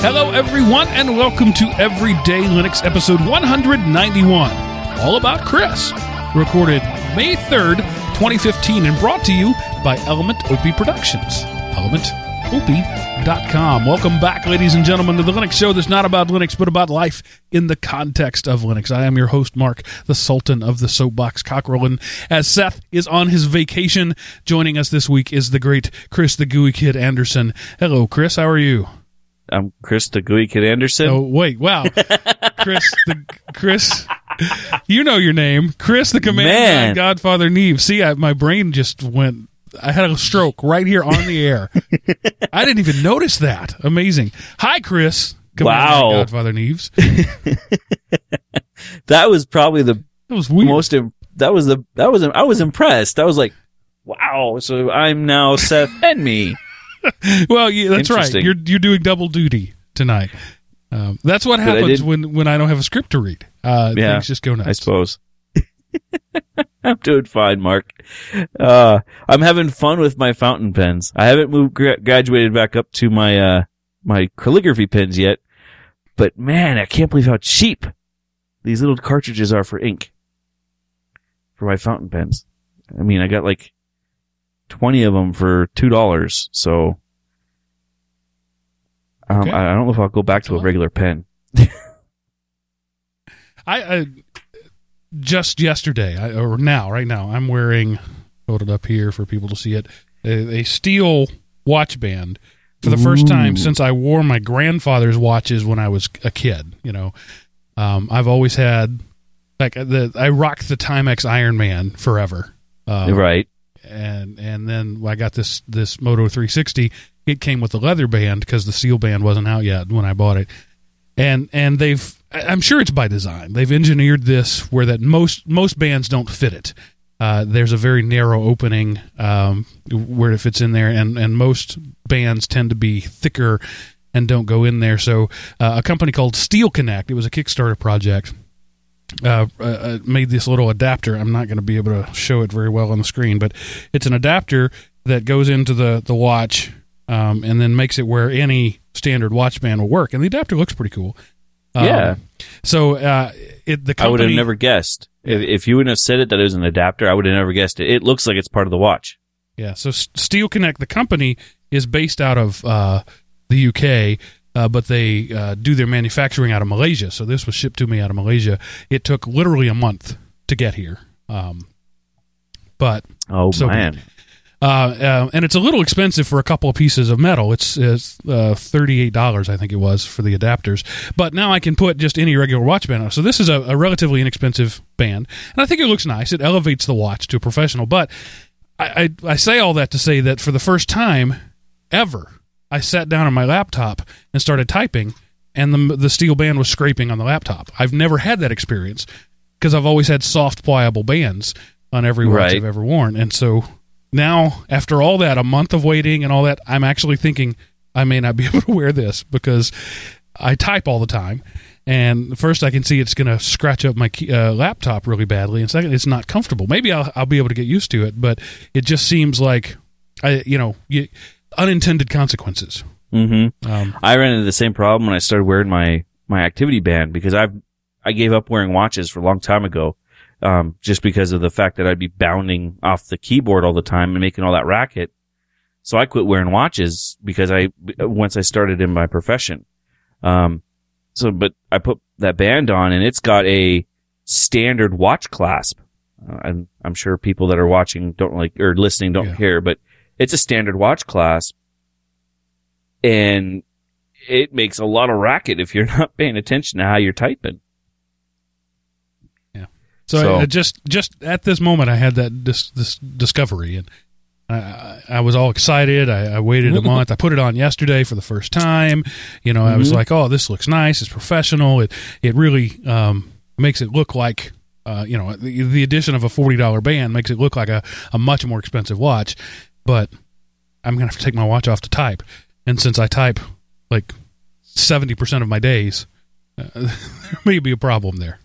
Hello, everyone, and welcome to Everyday Linux episode 191, all about Chris. Recorded May 3rd, 2015, and brought to you by Element OP Productions. ElementOP.com. Welcome back, ladies and gentlemen, to the Linux show that's not about Linux, but about life in the context of Linux. I am your host, Mark, the Sultan of the Soapbox Cockerel. And as Seth is on his vacation, joining us this week is the great Chris the Gooey Kid Anderson. Hello, Chris. How are you? I'm Chris the Gooey Kid Anderson. Oh wait, wow, Chris the Chris, you know your name, Chris the Commander Man. Godfather Neve. See, I, my brain just went. I had a stroke right here on the air. I didn't even notice that. Amazing. Hi, Chris. Commander Wow. Godfather Neves. That was probably the That was weird. most. That was the. That was. I was impressed. I was like, wow. So I'm now Seth and me. well, yeah, that's right. You're you're doing double duty tonight. Um, that's what happens when when I don't have a script to read. Uh, Yeah, things just go nuts. I suppose. I'm doing fine, Mark. Uh, I'm having fun with my fountain pens. I haven't moved gra- graduated back up to my uh my calligraphy pens yet, but man, I can't believe how cheap these little cartridges are for ink for my fountain pens. I mean, I got like twenty of them for two dollars. So um, Okay. I I don't know if I'll go back That's to a lot. regular pen. I, I just yesterday, I, or now, right now, I'm wearing. It up here for people to see it. A, a steel watch band for the first time since I wore my grandfather's watches when I was a kid. You know, um, I've always had like the I rocked the Timex Iron Man forever. Um, right. And and then I got this this Moto 360. It came with the leather band because the steel band wasn't out yet when I bought it, and and they've I'm sure it's by design. They've engineered this where that most most bands don't fit it. Uh, there's a very narrow opening um, where it fits in there, and and most bands tend to be thicker and don't go in there. So uh, a company called Steel Connect, it was a Kickstarter project uh, uh, uh, made this little adapter. I'm not going to be able to show it very well on the screen, but it's an adapter that goes into the the watch um, and then makes it where any standard watch band will work. And the adapter looks pretty cool. Um, Yeah. So uh, it the company, I would have never guessed. If, if you wouldn't have said it that it was an adapter, I would have never guessed it. It looks like it's part of the watch. Yeah, so S- Steel Connect, the company, is based out of uh, the UK, uh, but they uh, do their manufacturing out of Malaysia. So this was shipped to me out of Malaysia. It took literally a month to get here. Um, but Oh So man, uh, uh, and it's a little expensive for a couple of pieces of metal. It's, it's uh, thirty eight dollars, I think it was, for the adapters. But now I can put just any regular watch band on. So this is a, a relatively inexpensive band, and I think it looks nice. It elevates the watch to a professional. But I, I, I say all that to say that for the first time ever, I sat down on my laptop and started typing, and the the steel band was scraping on the laptop. I've never had that experience because I've always had soft, pliable bands on every watch Right. I've ever worn, and so now after all that, a month of waiting and all that, I'm actually thinking I may not be able to wear this because I type all the time. And first, I can see it's going to scratch up my uh, laptop really badly, and second, it's not comfortable. Maybe I'll, I'll be able to get used to it, but it just seems like, I, you know, you, unintended consequences. hmm Um, I ran into the same problem when I started wearing my my activity band because I've I gave up wearing watches for a long time ago, um, just because of the fact that I'd be bounding off the keyboard all the time and making all that racket. So I quit wearing watches because I once I started in my profession. Um, so but I put that band on and it's got a standard watch clasp. Uh, and I'm sure people that are watching don't like or listening don't Yeah. care, but it's a standard watch clasp, and it makes a lot of racket if you're not paying attention to how you're typing. So, So- I, I just just at this moment, I had that dis, this discovery, and I, I- I was all excited. I, I waited a month. I put it on yesterday for the first time. You know, I was Mhm. like, "Oh, this looks nice. It's professional. It it really um, makes it look like." Uh, you know, the, the addition of a forty dollar band makes it look like a, a much more expensive watch, but I'm gonna have to take my watch off to type, and since I type like seventy percent of my days, uh, there may be a problem there.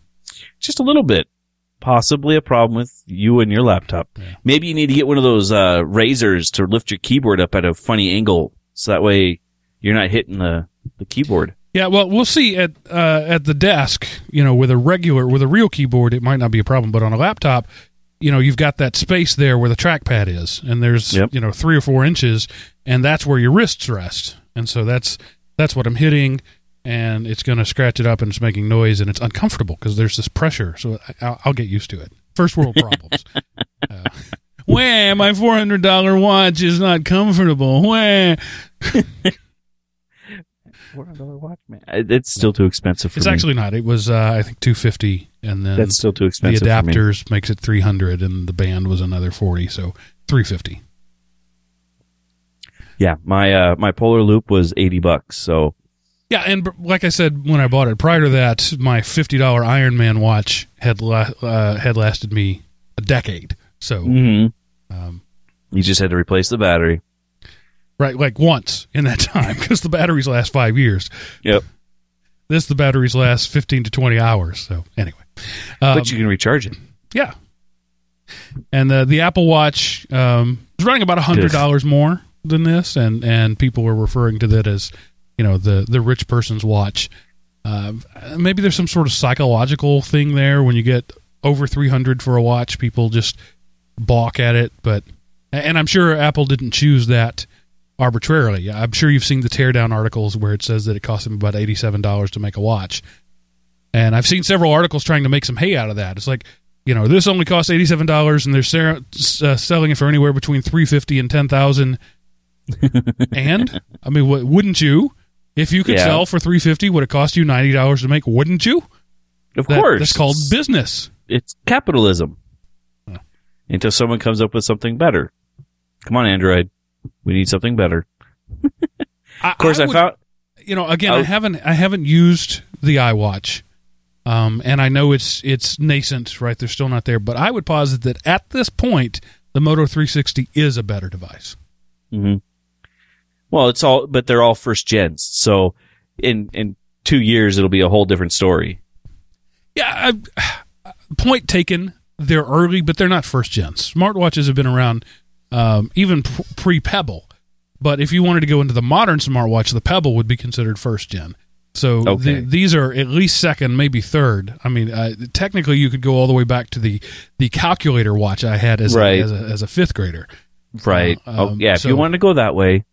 Just a little bit. Possibly a problem with you and your laptop. Yeah. Maybe you need to get one of those uh, razors to lift your keyboard up at a funny angle, so that way you're not hitting the the keyboard. Yeah, well, we'll see at uh, at the desk. You know, with a regular, with a real keyboard, it might not be a problem. But on a laptop, you know, you've got that space there where the trackpad is, and there's Yep. you know three or four inches, and that's where your wrists rest, and so that's that's what I'm hitting, and it's going to scratch it up, and it's making noise, and it's uncomfortable because there's this pressure. So I, I'll, I'll get used to it. First world problems. uh, Wham! My four hundred dollar watch is not comfortable. Wham! Four hundred dollar watch, man. It's still too expensive for It's me. actually not. It was uh, I think two fifty, and then That's still too the expensive. for me. adapters makes it three hundred, and the band was another forty, so three fifty. Yeah, my uh, my Polar Loop was eighty bucks. So Yeah, and b- like I said when I bought it, prior to that, my fifty dollar Iron Man watch had la- uh, had lasted me a decade. So mhm. um, you just had to replace the battery. Right, like once in that time because the batteries last five years. Yep. This the batteries last fifteen to twenty hours. So anyway, um, but you can recharge it. Yeah. And the the Apple Watch um, is running about hundred dollars more than this, and and people were referring to that as you know the the rich person's watch. Uh, maybe there's some sort of psychological thing there when you get over three hundred for a watch, people just balk at it. But and I'm sure Apple didn't choose that arbitrarily. I'm sure you've seen the teardown articles where it says that it cost them about eighty seven dollars to make a watch. And I've seen several articles trying to make some hay out of that. It's like, you know, this only costs eighty seven dollars, and they're uh, selling it for anywhere between three fifty and ten thousand. and I mean, what, wouldn't you? If you could Yeah. sell for three fifty, would it cost you ninety dollars to make? Wouldn't you? Of That- course, that's called business. it's capitalism. Huh. Until someone comes up with something better. Come on, Android. We need something better. Of course, I, would- found. you know again I I, haven't i haven't used the iwatch um, and i know it's it's nascent right they're still not there but i would posit that at this point the moto 360 is a better device Mm-hmm. Well, it's all, but they're all first gens. So in in two years, it'll be a whole different story. yeah I, point taken they're early but they're not first gens smartwatches have been around um, even pre pebble but if you wanted to go into the modern smartwatch the pebble would be considered first gen so Okay. the, these are at least second, maybe third. I mean, uh, technically, you could go all the way back to the the calculator watch I had as Right. a, as a as a fifth grader. Right. Uh, oh, um, yeah. If you want to go that way,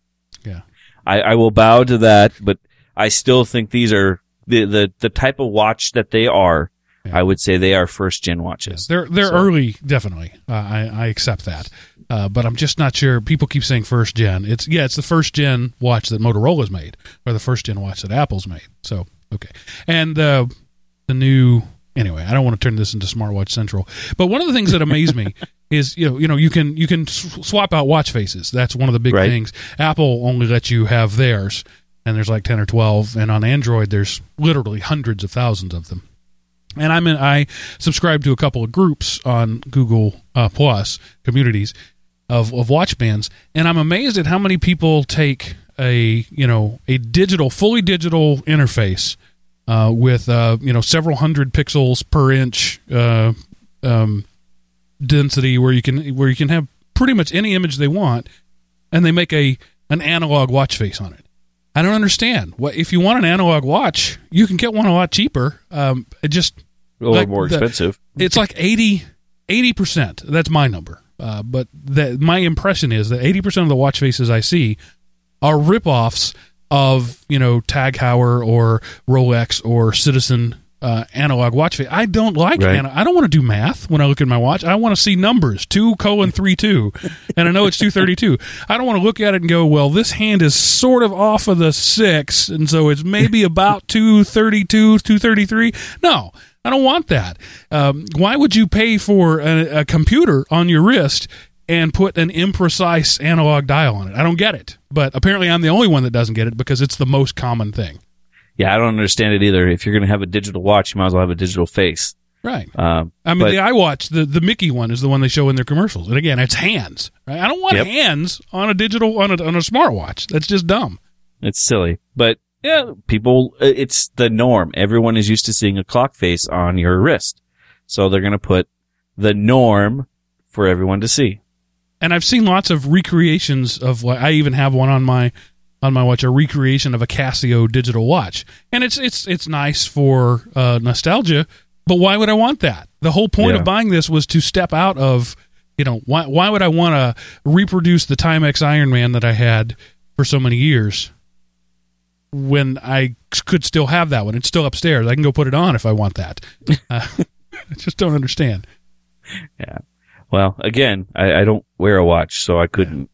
Yeah. I, I will bow to that. But I still think these are the the, the type of watch that they are. Yeah. I would say they are first gen watches. They're they're So- early, definitely. Uh, I I accept that, uh, but I'm just not sure. People keep saying first gen. It's yeah, it's the first gen watch that Motorola's made, or the first gen watch that Apple's made. So okay, and uh, the new anyway. I don't want to turn this into smartwatch central, but one of the things that amaze me is you know you know you can you can swap out watch faces. That's one of the big Right. things. Apple only lets you have theirs, and there's like ten or twelve, and on Android there's literally hundreds of thousands of them and I'm in. I subscribe to a couple of groups on Google uh, Plus communities of of watch bands, and I'm amazed at how many people take a you know a digital, fully digital interface uh, with uh, you know several hundred pixels per inch uh, um, density, where you can where you can have pretty much any image they want, and they make a an analog watch face on it. I don't understand. What if you want an analog watch? You can get one a lot cheaper. Um, it just or like more the- expensive. it's like 80 percent. That's my number. Uh, but that my impression is that eighty percent of the watch faces I see are ripoffs of you know Tag Heuer or Rolex or Citizen uh, analog watch face. I don't like Right. ana- I don't want to do math when I look at my watch. I want to see numbers two colon three two, and I know it's two thirty two. I don't want to look at it and go, well, this hand is sort of off of the six, and so it's maybe about two thirty two, two thirty three. No. I don't want that. Um, why would you pay for a, a computer on your wrist and put an imprecise analog dial on it? I don't get it. But apparently, I'm the only one that doesn't get it because it's the most common thing. Yeah, I don't understand it either. If you're going to have a digital watch, you might as well have a digital face. Right. Um, I mean, but- the iWatch, the, the Mickey one, is the one they show in their commercials. And again, it's hands. Right? I don't want Yep. hands on a digital on a on a smartwatch. That's just dumb. It's silly, but yeah, people, uh, it's the norm. Everyone is used to seeing a clock face on your wrist. So they're going to put the norm for everyone to see. and I've seen lots of recreations of like I even have one on my on my watch, a recreation of a Casio digital watch, and it's it's it's nice for uh, nostalgia. But why would I want that? The whole point Yeah. of buying this was to step out of, you know, why why would I want to reproduce the Timex Ironman that I had for so many years when I could still have that one? It's still upstairs. I can go put it on if I want that. Uh, I just don't understand. Yeah. Well, again, I, I don't wear a watch, so I couldn't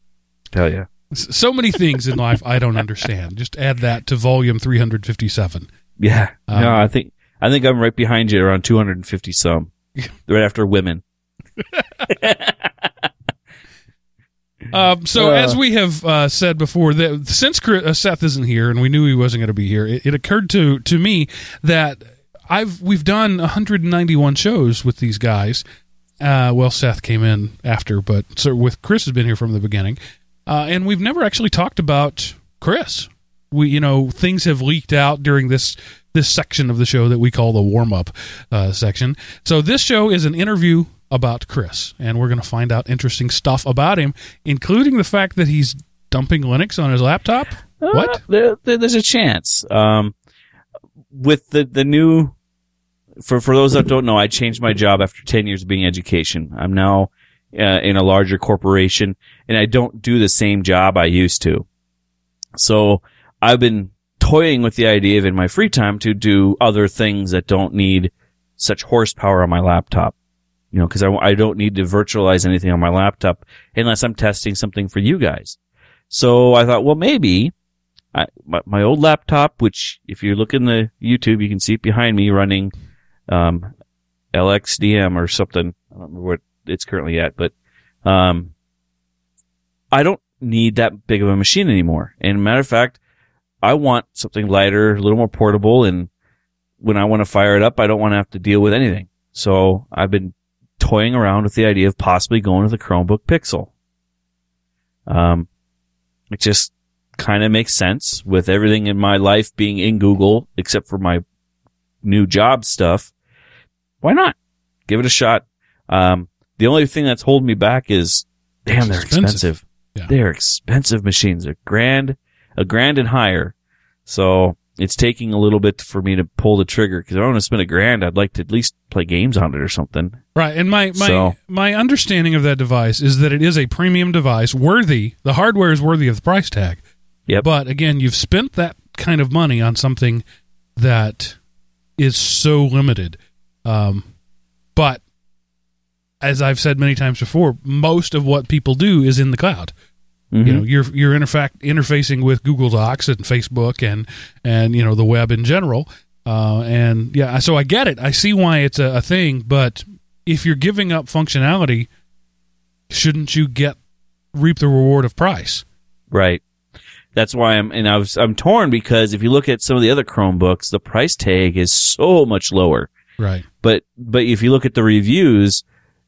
tell you. So many things in life I don't understand. Just add that to volume 357. Yeah. Um, no, I think I think I'm right behind you around 250 some. right after women. Um, so, Uh. as we have uh, said before, that since uh, Seth isn't here, and we knew he wasn't going to be here, it, it occurred to to me that I've we've done 191 shows with these guys. Uh, well, Seth came in after, but so with Chris has been here from the beginning, uh, and we've never actually talked about Chris. We, you know, things have leaked out during this this section of the show that we call the warm up uh, section. So this show is an interview about Chris, and we're going to find out interesting stuff about him, including the fact that he's dumping Linux on his laptop. What? Uh, there, there- there's a chance. Um, with the, the new, for, for those that don't know, I changed my job after 10 years of being education. I'm now uh, in a larger corporation and I don't do the same job I used to. So I've been toying with the idea of in my free time to do other things that don't need such horsepower on my laptop. You know, cause I, I don't need to virtualize anything on my laptop unless I'm testing something for you guys. So I thought, well, maybe I, my, my old laptop, which if you look in the YouTube, you can see it behind me running, um, LXDM or something. I don't remember what it's currently at, but, um, I don't need that big of a machine anymore. And matter of fact, I want something lighter, a little more portable. And when I want to fire it up, I don't want to have to deal with anything. So I've been toying around with the idea of possibly going with a Chromebook Pixel. Um, it just kind of makes sense with everything in my life being in Google, except for my new job stuff. Why not? Give it a shot. Um, the only thing that's holding me back is, damn, they're expensive. expensive. Yeah. They're expensive machines. They're grand, a grand and higher. So it's taking a little bit for me to pull the trigger because I don't want to spend a grand. I'd like to at least play games on it or something. Right, and my my So- my understanding of that device is that it is a premium device, worthy. The hardware is worthy of the price tag. Yep. But again, you've spent that kind of money on something that is so limited. Um, but as I've said many times before, most of what people do is in the cloud. You Mhm. know, you're you're interfac- interfacing with Google Docs and Facebook and and you know the web in general. Uh, and yeah, so I get it. I see why it's a, a thing. But if you're giving up functionality, shouldn't you get reap the reward of price? Right. That's why I'm, and I was, I'm torn because if you look at some of the other Chromebooks, the price tag is so much lower. Right. But, but if you look at the reviews,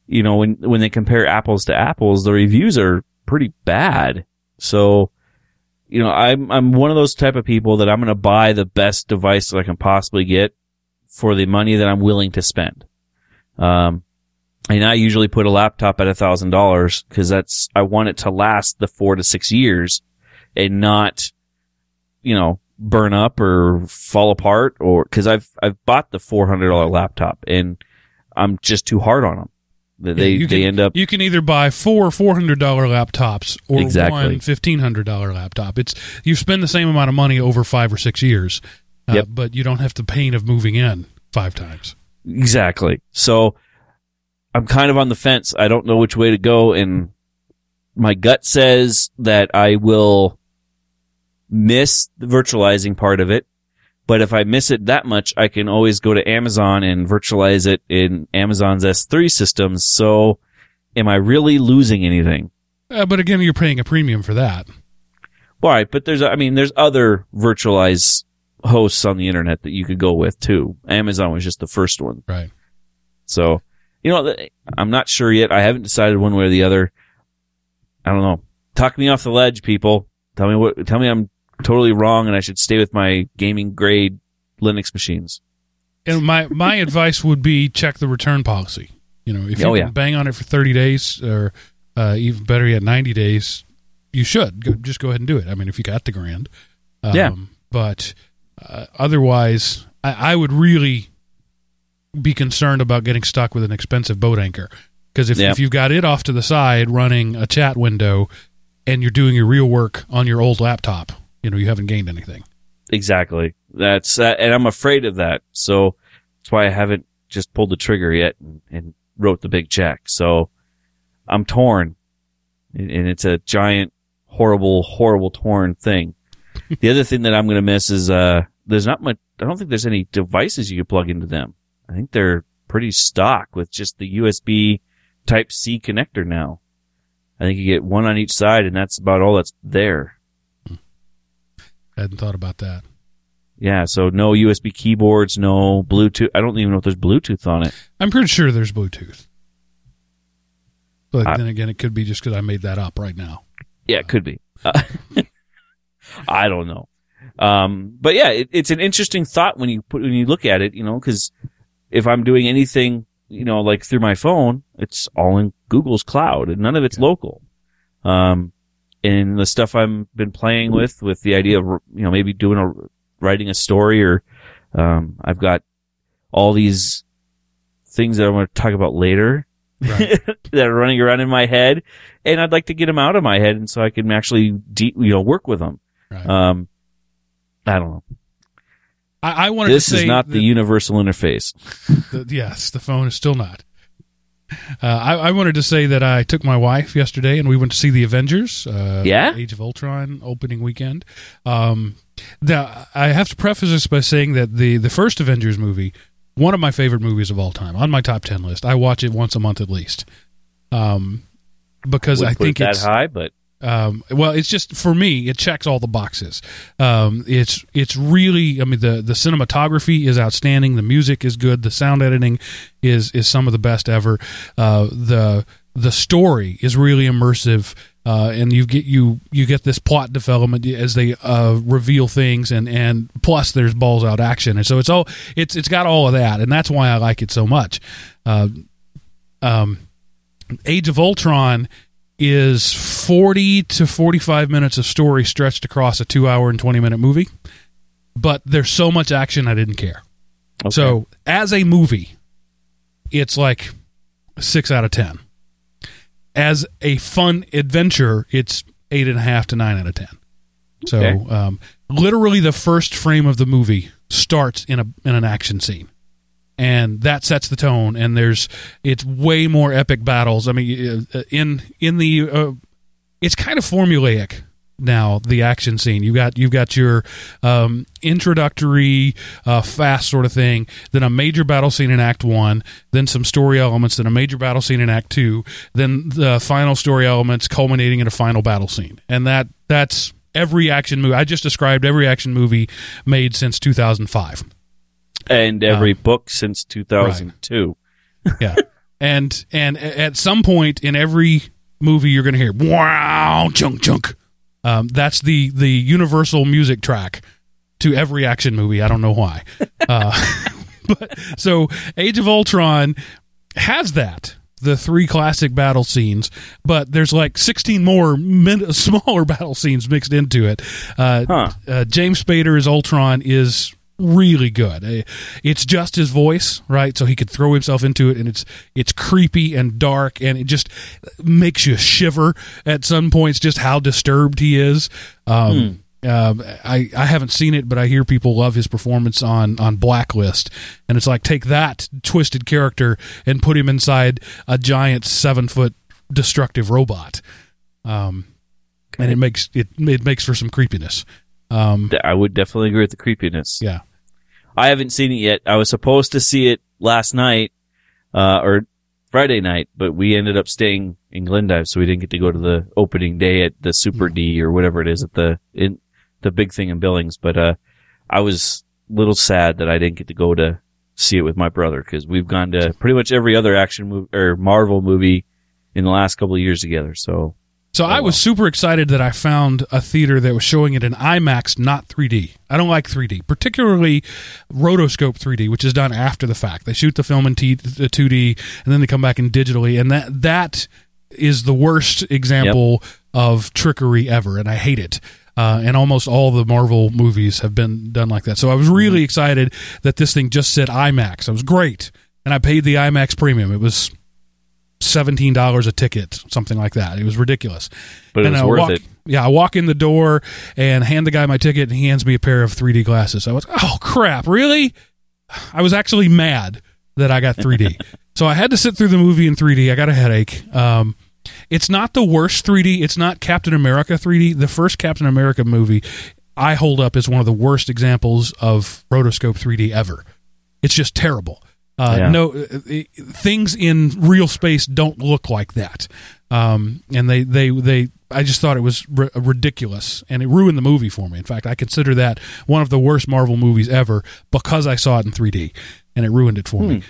you know, when, when they compare apples to apples, the reviews are pretty bad. So, you know, I'm, I'm one of those type of people that I'm going to buy the best device that I can possibly get for the money that I'm willing to spend. Um, and I usually put a laptop at a thousand dollars because that's, I want it to last the four to six years and not, you know, burn up or fall apart or, cause I've, I've bought the $400 laptop and I'm just too hard on them. They, Yeah, you they can- end up, You can either buy four four hundred dollar laptops or Exactly. one fifteen hundred dollar laptop. It's you spend the same amount of money over five or six years, uh, Yep. but you don't have the pain of moving in five times. Exactly. So I'm kind of on the fence. I don't know which way to go and my gut says that I will miss the virtualizing part of it. But if I miss it that much, I can always go to Amazon and virtualize it in Amazon's S3 systems. So am I really losing anything? Uh, but again, you're paying a premium for that. All right, but there's, I mean, there's other virtualized hosts on the internet that you could go with too. Amazon was just the first one. Right. So, you know, I'm not sure yet. I haven't decided one way or the other. I don't know. Talk me off the ledge, people. Tell me what, tell me I'm totally wrong and I should stay with my gaming grade Linux machines. And my my advice would be check the return policy. You know, if you Oh, yeah. bang on it for thirty days or uh, even better yet, ninety days, you should go, just go ahead and do it. I mean, if you got the grand, um, Yeah. But uh, otherwise, I, I would really be concerned about getting stuck with an expensive boat anchor because if, Yeah. if you've got it off to the side running a chat window and you're doing your real work on your old laptop, you know, you haven't gained anything. Exactly. That's uh, and I'm afraid of that. So that's why I haven't just pulled the trigger yet and, and wrote the big check. So I'm torn, and, and it's a giant, horrible, horrible torn thing. the other thing that I'm going to miss is uh, there's not much. I don't think there's any devices you can plug into them. I think they're pretty stock with just the USB Type C connector now. I think you get one on each side, and that's about all that's there. I hadn't thought about that. Yeah, so no USB keyboards, no Bluetooth. I don't even know if there's Bluetooth on it. I'm pretty sure there's Bluetooth. But I- then again, it could be just because I made that up right now. Yeah, it could be. Uh, I don't know. Um, but yeah, it, it's an interesting thought when you put when you look at it, you know, because if I'm doing anything, you know, like through my phone, it's all in Google's cloud and none of it's local. Um, and the stuff I've been playing with, with the idea of you know maybe doing a writing a story or um, I've got all these things that I'm going to talk about later Right. that are running around in my head, and I'd like to get them out of my head, and so I can actually, de- you know, work with them. right. Um, I don't know. I, I wanted This to say this is not the universal interface. the, yes, the phone is still not. Uh, I, I wanted to say that I took my wife yesterday and we went to see the Avengers. Uh, Yeah? Age of Ultron opening weekend. Um, now I have to preface this by saying that the the first Avengers movie, one of my favorite movies of all time, on my top ten list. I watch it once a month at least. Um, because Wouldn't I think it that it's high, but um, well, it's just for me, it checks all the boxes. Um, it's it's really, I mean, the the cinematography is outstanding. The music is good. The sound editing is is some of the best ever. Uh, the the story is really immersive. Uh, and you get you you get this plot development as they uh, reveal things, and, and plus there's balls out action, and so it's all it's it's got all of that, and that's why I like it so much. Uh, um, Age of Ultron is 40 to 45 minutes of story stretched across a two hour and 20 minute movie. But there's so much action, I didn't care. okay. So, as a movie, it's like six out of 10. As a fun adventure, it's eight and a half to nine out of 10. So, Okay. um, literally, the first frame of the movie starts in a in an action scene and that sets the tone and there's it's way more epic battles. I mean uh, in in the uh, it's kind of formulaic now the action scene. You got you've got your um, introductory uh, fast sort of thing then a major battle scene in act one then some story elements then a major battle scene in act two then the final story elements culminating in a final battle scene. And that that's every action movie i just described every action movie made since 2005 and every book since 2002. yeah. And and at some point in every movie you're going to hear wow chunk chunk. Um, that's the the universal music track to every action movie. I don't know why. Uh, but so age of ultron has that the three classic battle scenes but there's like 16 more min- smaller battle scenes mixed into it. Uh, Huh. uh, James Spader as Ultron is really good. Uh, It's just his voice, right? So he could throw himself into it, and it's it's creepy and dark, and it just makes you shiver at some points. Just how disturbed he is. Um, um, I I haven't seen it, but I hear people love his performance on on Blacklist, and it's like take that twisted character and put him inside a giant seven foot destructive robot. Um, and it makes it it makes for some creepiness. Um, I would definitely agree with the creepiness. yeah. I haven't seen it yet. I was supposed to see it last night, uh, or Friday night, but we ended up staying in Glendive, so we didn't get to go to the opening day at the Super D or whatever it is at the in the big thing in Billings. But uh, I was a little sad that I didn't get to go to see it with my brother because we've gone to pretty much every other action movie or Marvel movie in the last couple of years together. So So I was super excited that I found a theater that was showing it in IMAX, not 3D. I don't like 3D, particularly rotoscope 3D, which is done after the fact. They shoot the film in T- 2D and then they come back in digitally, and that that is the worst example of trickery ever, and I hate it. Uh, and almost all the Marvel movies have been done like that. So I was really excited that this thing just said IMAX. It was great, and I paid the IMAX premium. It was seventeen dollars a ticket, something like that. It was ridiculous. But it was I worth walk, it. Yeah, I walk in the door and hand the guy my ticket, and he hands me a pair of 3D glasses. I was, oh crap, really? I was actually mad that I got 3D. so I had to sit through the movie in 3D. I got a headache. Um, it's not the worst 3D. It's not Captain America 3D. The first Captain America movie I hold up as one of the worst examples of rotoscope 3D ever. It's just terrible. Uh, Yeah. No, uh, things in real space don't look like that. Um, and they, they, they, I just thought it was r- ridiculous and it ruined the movie for me. In fact, I consider that one of the worst Marvel movies ever because I saw it in 3D and it ruined it for me.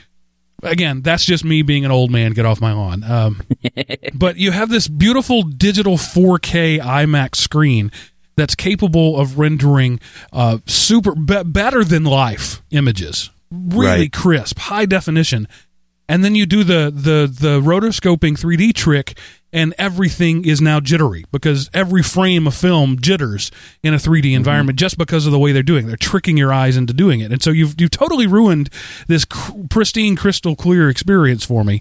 Again, that's just me being an old man. Get off my lawn. Um, but you have this beautiful digital 4K IMAX screen that's capable of rendering uh, super be- better than life images, really Right. crisp, high definition. And then you do the the the rotoscoping 3D trick, and everything is now jittery because every frame of film jitters in a 3D mm-hmm. environment just because of the way they're doing. it. They're tricking your eyes into doing it, and so you've you've totally ruined this cr- pristine, crystal clear experience for me.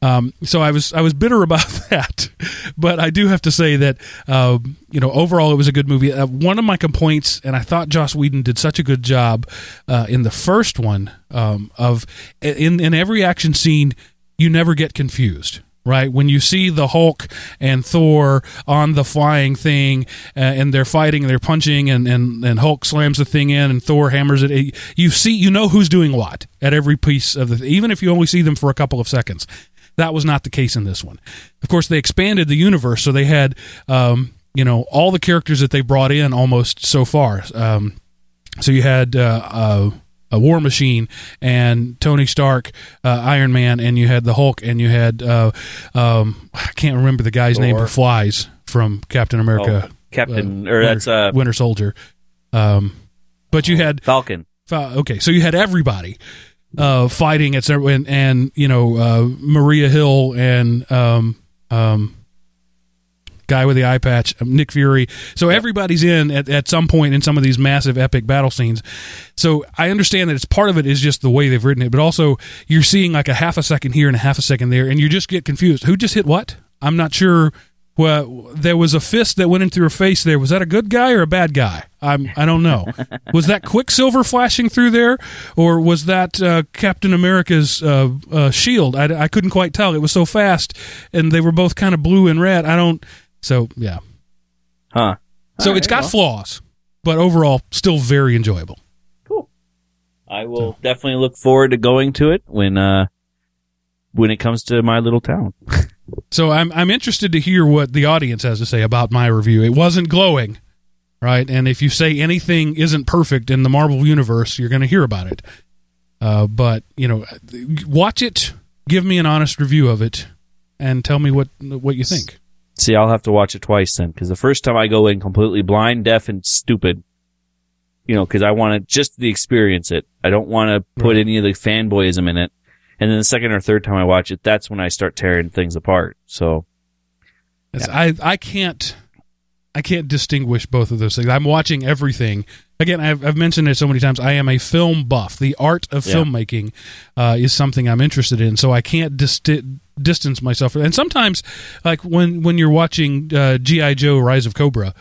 Um, so I was I was bitter about that, but I do have to say that uh, you know overall it was a good movie. Uh, one of my complaints, and I thought Joss Whedon did such a good job uh, in the first one um, of in in every action scene you never get confused. Right when you see the Hulk and Thor on the flying thing, uh, and they're fighting, and they're punching, and, and and Hulk slams the thing in, and Thor hammers it. You see, you know who's doing what at every piece of the, even if you only see them for a couple of seconds. That was not the case in this one. Of course, they expanded the universe, so they had, um, you know, all the characters that they brought in almost so far. Um, so you had uh, uh, a War Machine and Tony Stark, uh, Iron Man, and you had the Hulk, and you had uh, um, I can't remember the guy's name Thor. who flies from Captain America, Oh, Captain, uh, or Winter- that's uh, Winter Soldier. Um, but you had Falcon. okay, so you had everybody uh, fighting at several, and, and you know uh, Maria Hill and um, um, guy with the eye patch, um, Nick Fury. So everybody's in at, at some point in some of these massive epic battle scenes. So I understand that it's part of it is just the way they've written it, but also you're seeing like a half a second here and a half a second there, and you just get confused. Who just hit what? I'm not sure. Well, there was a fist that went into her face. There was that a good guy or a bad guy? I'm I don't know. was that Quicksilver flashing through there, or was that uh, Captain America's uh, uh, shield? I, I couldn't quite tell. It was so fast, and they were both kind of blue and red. I don't. So yeah. Huh. So All it's right, got well, flaws, but overall still very enjoyable. cool. I will definitely look forward to going to it when uh when it comes to my little town. So I'm I'm interested to hear what the audience has to say about my review. It wasn't glowing, right? And if you say anything isn't perfect in the Marvel universe, you're going to hear about it. Uh, but you know, watch it, give me an honest review of it, and tell me what what you think. See, I'll have to watch it twice then, because the first time I go in completely blind, deaf, and stupid, you know, because I want to just the experience it. I don't want to put Right. any of the fanboyism in it. And then the second or third time I watch it, that's when I start tearing things apart. So, It's- I I can't I can't distinguish both of those things. I'm watching everything. Again, I've, I've mentioned it so many times. I am a film buff. The art of Yeah. filmmaking uh, is something I'm interested in. So I can't disti- distance myself. And sometimes, like when when you're watching uh, GI Joe: Rise of Cobra,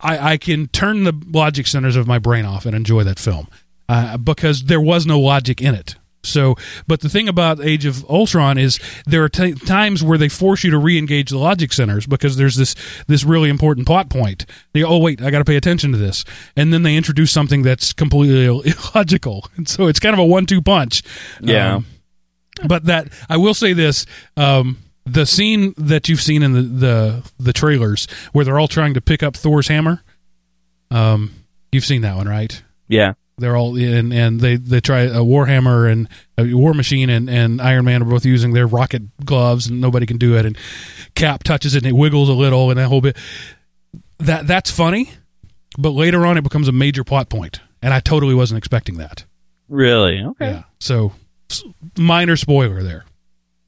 I, I can turn the logic centers of my brain off and enjoy that film uh, because there was no logic in it. So, but the thing about Age of Ultron is there are t- times where they force you to re-engage the logic centers because there's this this really important plot point. They oh wait, I got to pay attention to this, and then they introduce something that's completely Ill- illogical, and so it's kind of a one-two punch. Yeah. Um, but that I will say this: um, the scene that you've seen in the, the the trailers where they're all trying to pick up Thor's hammer. Um, you've seen that one, right? yeah. They're all in, and they they try a Warhammer and a War Machine and, and Iron Man are both using their rocket gloves, and nobody can do it. And Cap touches it and it wiggles a little, and that whole bit. That that's funny, but later on it becomes a major plot point, and I totally wasn't expecting that. Really? Okay. Yeah, so minor spoiler there.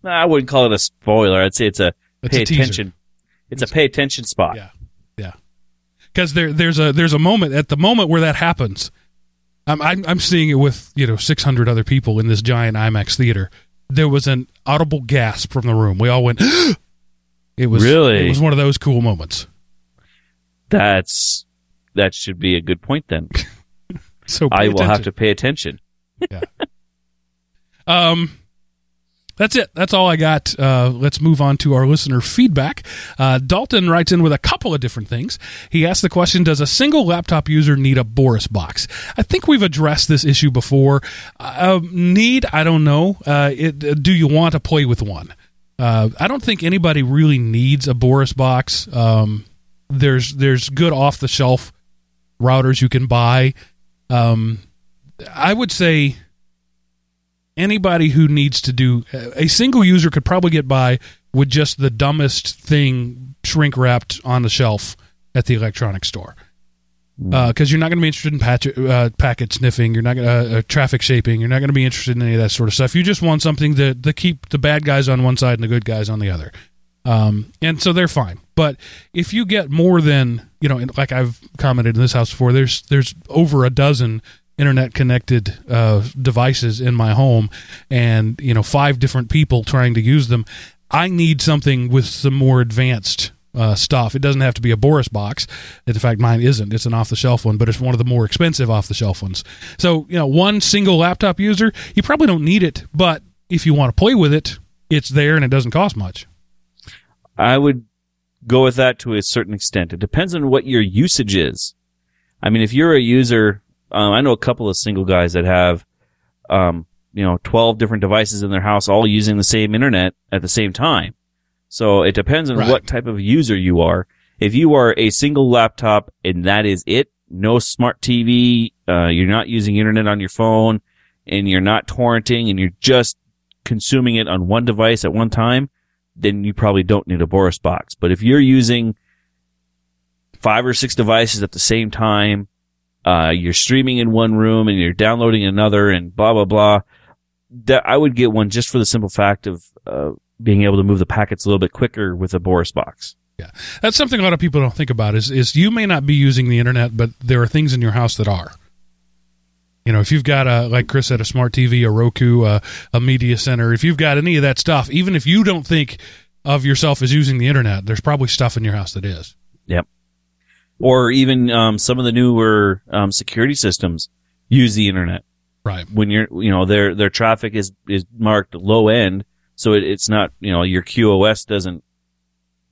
I wouldn't call it a spoiler. I'd say it's a It's pay a attention. It's a pay attention spot. Yeah, yeah. Because there, there's a there's a moment at the moment where that happens. I'm, I'm I'm seeing it with you know 600 other people in this giant IMAX theater. There was an audible gasp from the room. We all went. it was Really? It was one of those cool moments. That's that should be a good point then. So I will have to pay attention. Yeah. Um, that's it. That's all I got. Uh, let's move on to our listener feedback. Uh, Dalton writes in with a couple of different things. He asked the question Does a single laptop user need a Boris box? I think we've addressed this issue before. Uh, need, I don't know. Uh, it, do you want to play with one? Uh, I don't think anybody really needs a Boris box. Um, there's there's good off the shelf routers you can buy. Um, I would say anybody who needs to do a single user could probably get by with just the dumbest thing shrink wrapped on the shelf at the electronics store. Because you're not going to be interested in patch, uh, packet sniffing. You're not going to uh, uh, traffic shaping. You're not going to be interested in any of that sort of stuff. You just want something to, to keep the bad guys on one side and the good guys on the other. Um, and so they're fine. But if you get more than you know like i've commented in this house before there's there's over a dozen internet connected uh, devices in my home and you know five different people trying to use them i need something with some more advanced uh, stuff. It doesn't have to be a boris box. In fact mine isn't. It's an off the shelf one but it's one of the more expensive off the shelf ones. So you know one single laptop user you probably don't need it but if you want to play with it it's there and it doesn't cost much. I would go with that to a certain extent. It depends on what your usage is. I mean, if you're a user, um, I know a couple of single guys that have, um, you know, 12 different devices in their house all using the same internet at the same time. So it depends on Right. what type of user you are. If you are a single laptop and that is it, no smart TV, uh, you're not using internet on your phone and you're not torrenting and you're just consuming it on one device at one time, then you probably don't need a Boris box. But if you're using five or six devices at the same time, uh, you're streaming in one room and you're downloading another and blah, blah, blah, that I would get one just for the simple fact of, uh, being able to move the packets a little bit quicker with a Boris box. Yeah. That's something a lot of people don't think about is is you may not be using the internet, but there are things in your house that are. You know, if you've got a like Chris said, a smart TV, a Roku, a, a media center, if you've got any of that stuff, even if you don't think of yourself as using the internet, there's probably stuff in your house that is. Or even, um, some of the newer, um, security systems use the internet. Right. when you're, you know, their, their traffic is, is marked low end. So it, it's not, you know, your QoS doesn't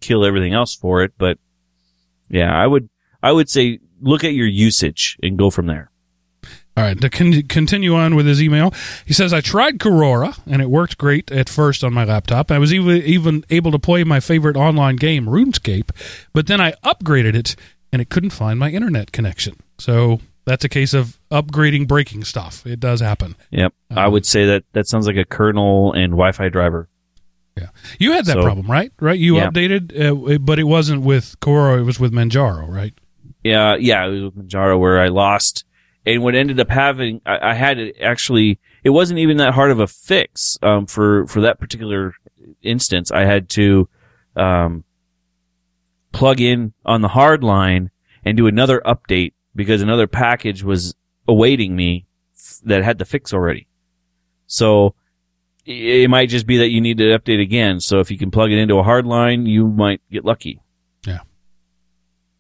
kill everything else for it. But yeah, I would, I would say look at your usage and go from there. All right, to con- continue on with his email, he says, I tried Korora, and it worked great at first on my laptop. I was even, even able to play my favorite online game, RuneScape, but then I upgraded it, and it couldn't find my internet connection. So that's a case of upgrading breaking stuff. It does happen. Yep. I Um, would say that that sounds like a kernel and Wi-Fi driver. Yeah. You had that So- problem, right? Right? You Yeah. updated, uh, but it wasn't with Korora, it was with Manjaro, right? Yeah, yeah, it was with Manjaro where I lost, and what ended up having, I, I had it actually. It wasn't even that hard of a fix um, for for that particular instance. I had to um, plug in on the hard line and do another update because another package was awaiting me that had the fix already. So it might just be that you need to update again. So if you can plug it into a hard line, you might get lucky. Yeah.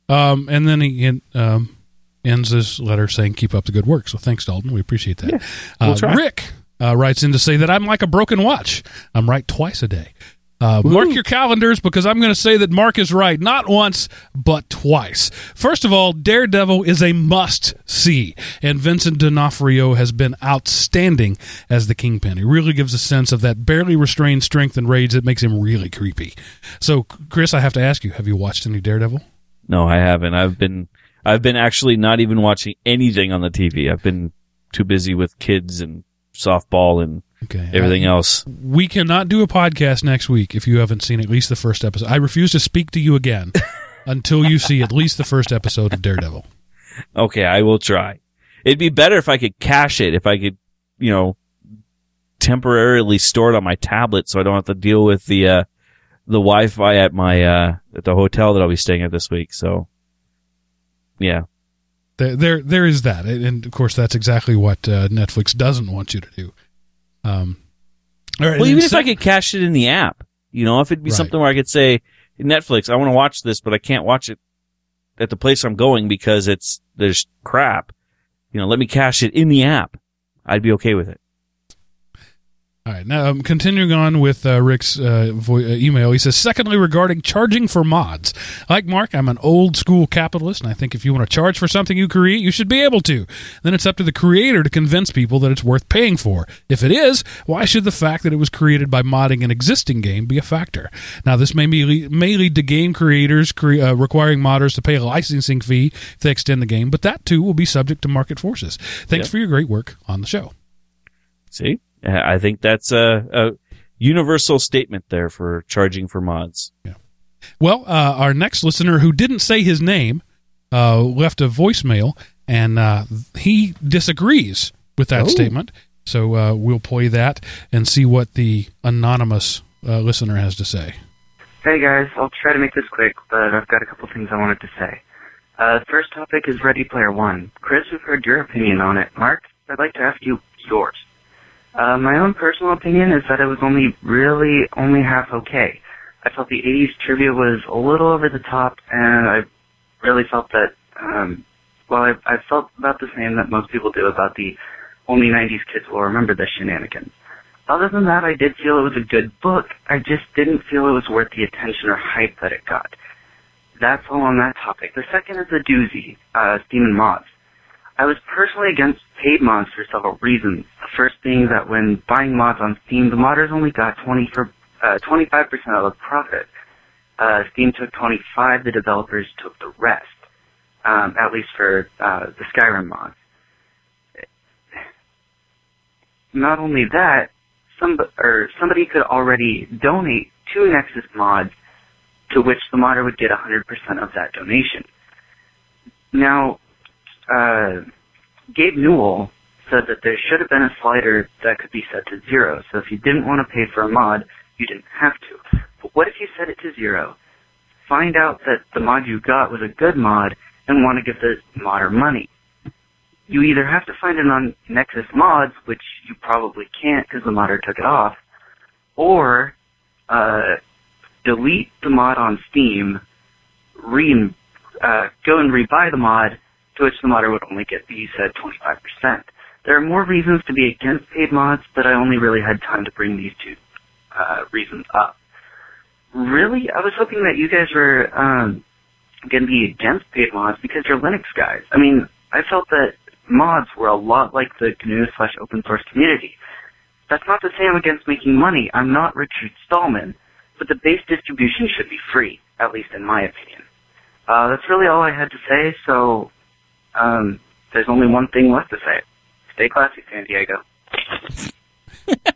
Um, and then he um, ends this letter saying, "Keep up the good work." So thanks, Dalton. We appreciate that. we'll uh, try. Rick uh, writes in to say that I'm like a broken watch. I'm right twice a day. Uh, mark your calendars because I'm going to say that Mark is right, not once, but twice. First of all, Daredevil is a must see, and Vincent D'Onofrio has been outstanding as the Kingpin. He really gives a sense of that barely restrained strength and rage that makes him really creepy. So, Chris, I have to ask you: Have you watched any Daredevil? No, I haven't. I've been I've been actually not even watching anything on the TV. I've been too busy with kids and softball and Okay, everything else. we cannot do a podcast next week if you haven't seen at least the first episode. I refuse to speak to you again until you see at least the first episode of Daredevil. Okay, I will try. It'd be better if I could cache it, if I could, you know, temporarily store it on my tablet so I don't have to deal with the uh the Wi-Fi at my uh, at the hotel that I'll be staying at this week. So, yeah, there there, there is that, and of course that's exactly what uh, Netflix doesn't want you to do. Um, all right, well, even if I could cache it in the app, you know, if it'd be right. something where I could say Netflix, I want to watch this, but I can't watch it at the place I'm going because it's there's crap. You know, let me cache it in the app. I'd be okay with it. All right. Now, um, continuing on with uh, Rick's uh, vo- uh, email, he says, secondly, regarding charging for mods. Like Mark, I'm an old school capitalist, and I think if you want to charge for something you create, you should be able to. Then it's up to the creator to convince people that it's worth paying for. If it is, why should the fact that it was created by modding an existing game be a factor? Now, this may, be, may lead to game creators cre- uh, requiring modders to pay a licensing fee if they extend the game, but that too will be subject to market forces. Thanks yep. for your great work on the show. See? I think that's a, a universal statement there for charging for mods. Yeah. Well, uh, our next listener who didn't say his name uh, left a voicemail, and uh, he disagrees with that oh. statement. So uh, we'll play that and see what the anonymous uh, listener has to say. Hey guys, I'll try to make this quick, but I've got a couple things I wanted to say. Uh, first topic is Ready Player One. Chris, we've heard your opinion on it. Mark, I'd like to ask you yours. Uh, my own personal opinion is that it was only really only half okay. I felt the 80s trivia was a little over the top, and I really felt that, um, well, I, I felt about the same that most people do about the only 90s kids will remember the shenanigans. Other than that, I did feel it was a good book. I just didn't feel it was worth the attention or hype that it got. That's all on that topic. The second is the doozy, uh, Steam and Mods. I was personally against paid mods for several reasons. The first being that when buying mods on Steam, the modders only got 20 for, uh, 25% of the profit. Uh, Steam took 25, the developers took the rest. Um, at least for, uh, the Skyrim mods. Not only that, some, or somebody could already donate to Nexus mods to which the modder would get 100% of that donation. Now, uh, Gabe Newell said that there should have been a slider that could be set to zero. So if you didn't want to pay for a mod, you didn't have to. But what if you set it to zero? Find out that the mod you got was a good mod and want to give the modder money. You either have to find it on Nexus Mods, which you probably can't because the modder took it off, or uh, delete the mod on Steam, re uh, go and rebuy the mod, to which the modder would only get, you said, 25%. There are more reasons to be against paid mods, but I only really had time to bring these two uh, reasons up. Really, I was hoping that you guys were um, going to be against paid mods because you're Linux guys. I mean, I felt that mods were a lot like the GNU slash open source community. That's not to say I'm against making money. I'm not Richard Stallman, but the base distribution should be free, at least in my opinion. Uh, that's really all I had to say, so um, there's only one thing left to say. Stay classy, San Diego.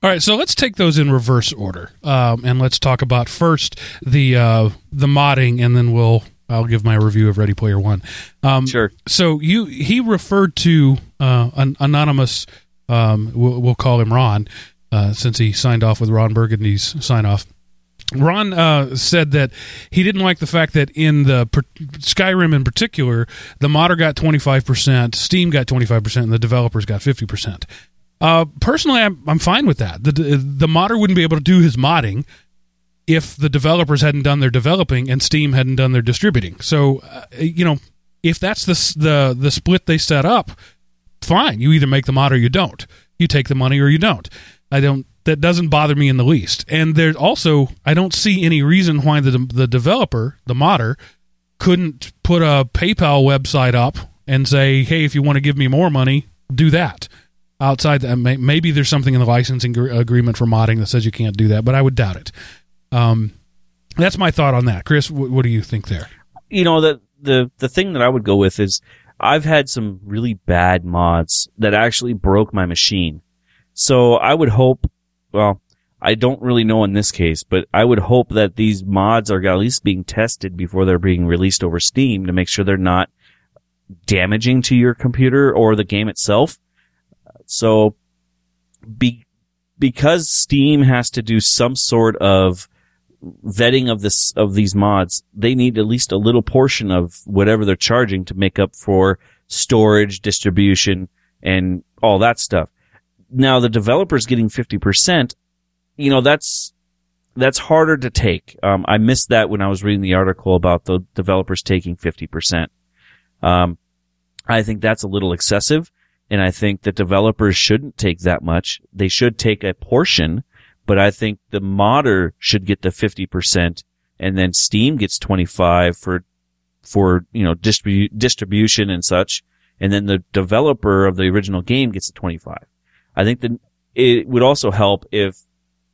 All right, so let's take those in reverse order, um, and let's talk about first the uh, the modding, and then we'll I'll give my review of Ready Player One. Um, sure. So you he referred to uh, an anonymous. Um, we'll, we'll, call him Ron, uh, since he signed off with Ron Burgundy's sign off. Ron uh, said that he didn't like the fact that in the per- Skyrim in particular, the modder got 25%, Steam got 25%, and the developers got 50%. Uh, personally, I'm, I'm fine with that. The, the modder wouldn't be able to do his modding if the developers hadn't done their developing and Steam hadn't done their distributing. So, uh, you know, if that's the, the, the split they set up, fine. You either make the mod or you don't. You take the money or you don't. I don't that doesn't bother me in the least. And there's also I don't see any reason why the the developer, the modder, couldn't put a PayPal website up and say, "Hey, if you want to give me more money, do that." Outside that, maybe there's something in the licensing agreement for modding that says you can't do that, but I would doubt it. Um, that's my thought on that. Chris, what, what do you think there? You know, the the the thing that I would go with is I've had some really bad mods that actually broke my machine. So I would hope well, I don't really know in this case, but I would hope that these mods are at least being tested before they're being released over Steam to make sure they're not damaging to your computer or the game itself. So, be, because Steam has to do some sort of vetting of this of these mods, they need at least a little portion of whatever they're charging to make up for storage, distribution, and all that stuff. Now the developer's getting 50%. You know, that's, that's harder to take. Um, I missed that when I was reading the article about the developers taking 50%. Um, I think that's a little excessive. And I think that developers shouldn't take that much. They should take a portion, but I think the modder should get the 50% and then Steam gets 25 for, for, you know, distribu- distribution and such. And then the developer of the original game gets the 25. I think that it would also help if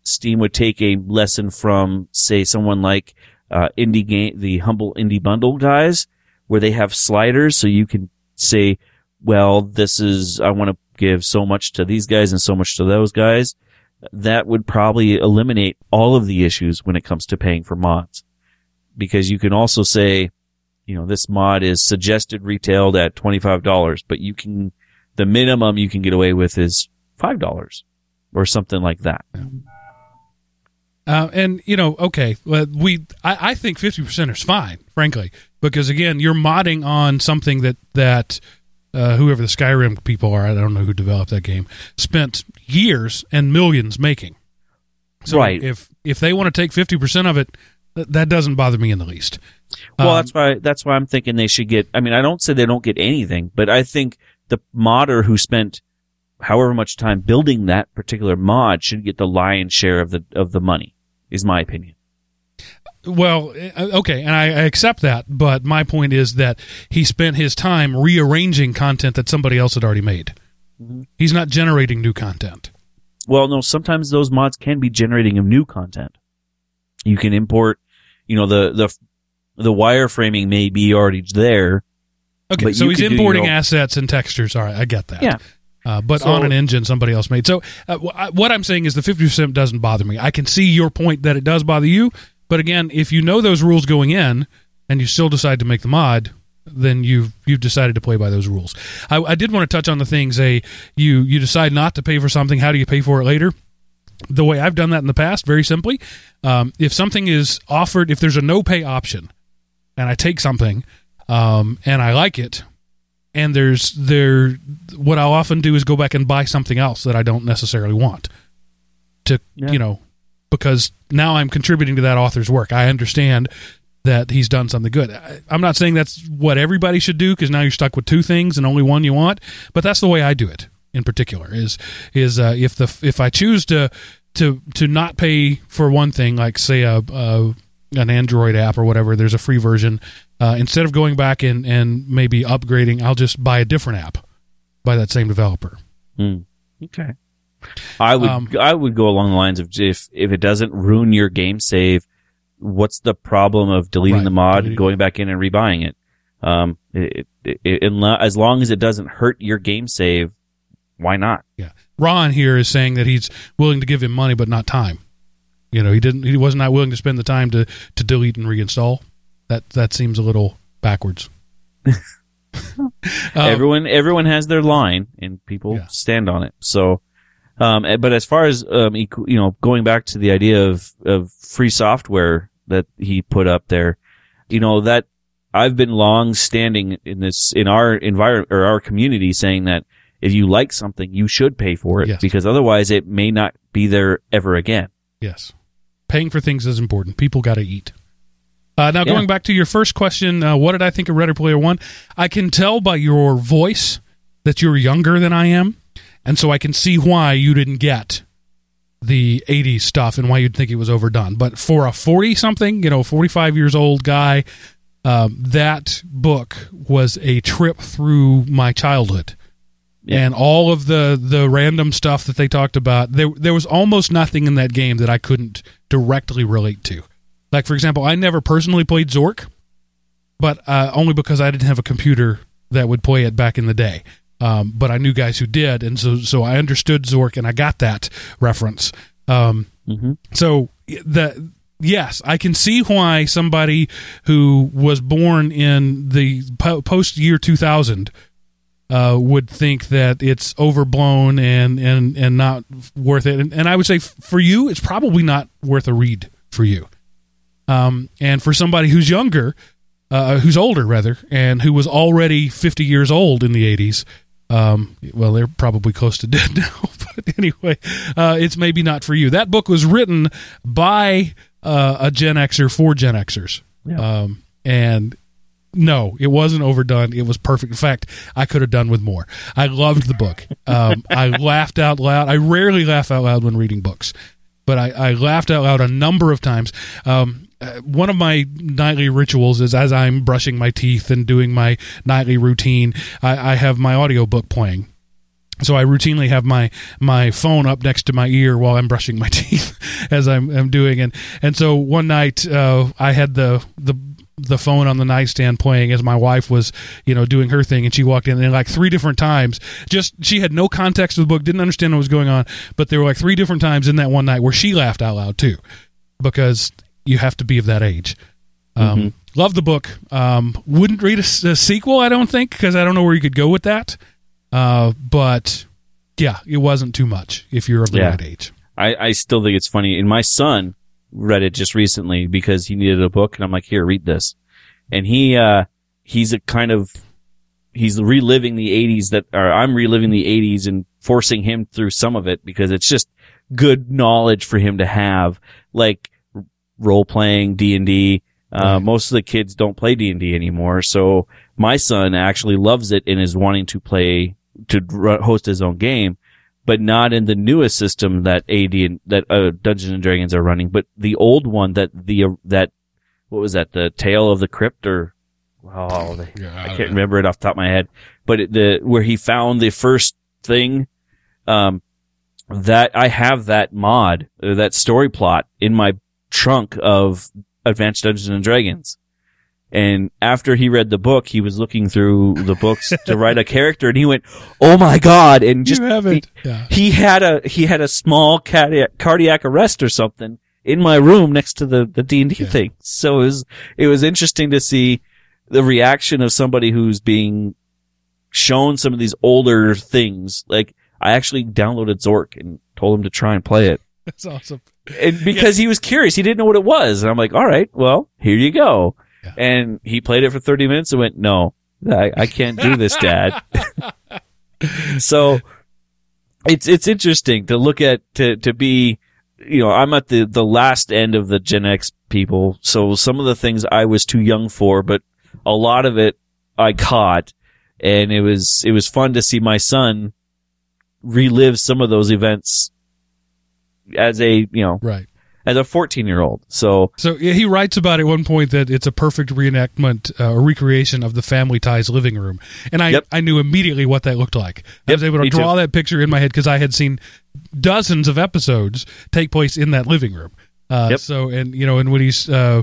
Steam would take a lesson from, say, someone like, uh, indie game, the humble indie bundle guys, where they have sliders so you can say, well, this is, I want to give so much to these guys and so much to those guys. That would probably eliminate all of the issues when it comes to paying for mods. Because you can also say, you know, this mod is suggested retailed at $25, but you can, the minimum you can get away with is $5 or something like that. Uh, and you know, okay, we I, I think fifty percent is fine, frankly, because again, you're modding on something that that uh, whoever the Skyrim people are, I don't know who developed that game, spent years and millions making. So Right. if if they want to take fifty percent of it, th- that doesn't bother me in the least. Well, Um, that's why that's why I'm thinking they should get. I mean, I don't say they don't get anything, but I think the modder who spent however much time building that particular mod should get the lion's share of the of the money. Is my opinion. Well, uh, okay, and I, I accept that, but my point is that he spent his time rearranging content that somebody else had already made. Mm-hmm. He's not generating new content. Well, no, sometimes those mods can be generating of new content. You can import, you know, the the the wireframing may be already there. Okay, so he's do importing assets and textures. All right, I get that. Yeah. Uh, but So- on an engine somebody else made. So uh, wh- what I'm saying is the 50% doesn't bother me. I can see your point that it does bother you. But again, if you know those rules going in and you still decide to make the mod, then you've you've decided to play by those rules. I, I did want to touch on the things. A you you decide not to pay for something. How do you pay for it later? The way I've done that in the past, very simply, um, if something is offered, if there's a no pay option, and I take something um, and I like it, and there's there what I'll often do is go back and buy something else that I don't necessarily want to Yeah. you know because now I'm contributing to that author's work. I understand that he's done something good. I, I'm not saying that's what everybody should do because now you're stuck with two things and only one you want, but that's the way I do it in particular is is uh, if the if I choose to to to not pay for one thing like say a, a an Android app or whatever, there's a free version. Uh, instead of going back and, and maybe upgrading, I'll just buy a different app by that same developer. Hmm. Okay. I would Um, I would go along the lines of if if it doesn't ruin your game save, what's the problem of deleting Right, the mod, deleting- going back in and rebuying it? Um, it, it, it, unle- as long as it doesn't hurt your game save, why not? Yeah. Ron here is saying that he's willing to give him money but not time. You know, he didn't he was not willing to spend the time to, to delete and reinstall. That that seems a little backwards. Um, everyone everyone has their line and people Yeah. stand on it. So, um, eh, but as far as um, you know, going back to the idea of of free software that he put up there, you know that I've been long standing in this in our environment or our community saying that if you like something, you should pay for it Yes. because otherwise it may not be there ever again. Yes. Paying for things is important. People got to eat. Uh, now, Yeah. going back to your first question, uh, what did I think of Ready Player One? I can tell by your voice that you're younger than I am, and so I can see why you didn't get the 80s stuff and why you'd think it was overdone. But for a 40 something, you know, 45 years old guy, um, that book was a trip through my childhood. And all of the the random stuff that they talked about there there was almost nothing in that game that I couldn't directly relate to. Like for example, I never personally played Zork, but uh, only because I didn't have a computer that would play it back in the day. Um, but I knew guys who did, and so so I understood Zork, and I got that reference. Um, Mm-hmm. so the yes, I can see why somebody who was born in the po- post year 2000 uh, would think that it's overblown and and and not worth it. And, and I would say f- for you, it's probably not worth a read for you. Um, and for somebody who's younger, uh, who's older rather, and who was already 50 years old in the 80s, um, well, they're probably close to dead now. but anyway, uh, it's maybe not for you. That book was written by uh, a Gen Xer for Gen Xers. Yeah. Um, and no, it wasn't overdone. It was perfect. In fact, I could have done with more. I loved the book. Um, I laughed out loud. I rarely laugh out loud when reading books, but I, I laughed out loud a number of times. Um, uh, one of my nightly rituals is as I'm brushing my teeth and doing my nightly routine, I, I have my audiobook playing. So I routinely have my my phone up next to my ear while I'm brushing my teeth as I'm, I'm doing and and so one night uh, I had the the the phone on the nightstand playing as my wife was you know doing her thing and she walked in and like three different times just she had no context of the book didn't understand what was going on but there were like three different times in that one night where she laughed out loud too because you have to be of that age. Um, love the book. Um, wouldn't read a sequel i don't think because i don't know where you could go with that. Uh, but yeah it wasn't too much if you're of the Yeah. right age. I, I still think it's funny. And my son read it just recently because he needed a book, and I'm like, here, read this. And he, uh, he's a kind of, he's reliving the 80s that, or I'm reliving the 80s and forcing him through some of it because it's just good knowledge for him to have, like role playing D and D. Uh, most of the kids don't play D and D anymore, so my son actually loves it and is wanting to play to host his own game but not in the newest system that AD and that uh, Dungeons and Dragons are running, but the old one that the uh, that what was that the Tale of the Crypt or oh the, I can't remember it off the top of my head, but it, the where he found the first thing, um, that I have that mod uh, that story plot in my trunk of Advanced Dungeons and Dragons. And after he read the book, he was looking through the books to write a character, and he went, "Oh my god!" And just it yeah he had a he had a small cardiac cardiac arrest or something in my room next to the the D and D thing. So it was it was interesting to see the reaction of somebody who's being shown some of these older things. Like I actually downloaded Zork and told him to try and play it, that's awesome and because he was curious, he didn't know what it was, and I'm like, all right, well, here you go. Yeah. And he played it for 30 minutes and went, no, I, I can't do this, Dad. so it's it's interesting to look at to to be you know I'm at the the last end of the Gen X people so some of the things I was too young for but a lot of it I caught and it was it was fun to see my son relive some of those events as a you know right as a 14 year old so So yeah, he writes about at one point that it's a perfect reenactment uh, recreation of the Family Ties living room, and I Yep. I knew immediately what that looked like. I Yep, was able to me too. draw that picture in my head because I had seen dozens of episodes take place in that living room. Uh, Yep. So and you know and when he's uh,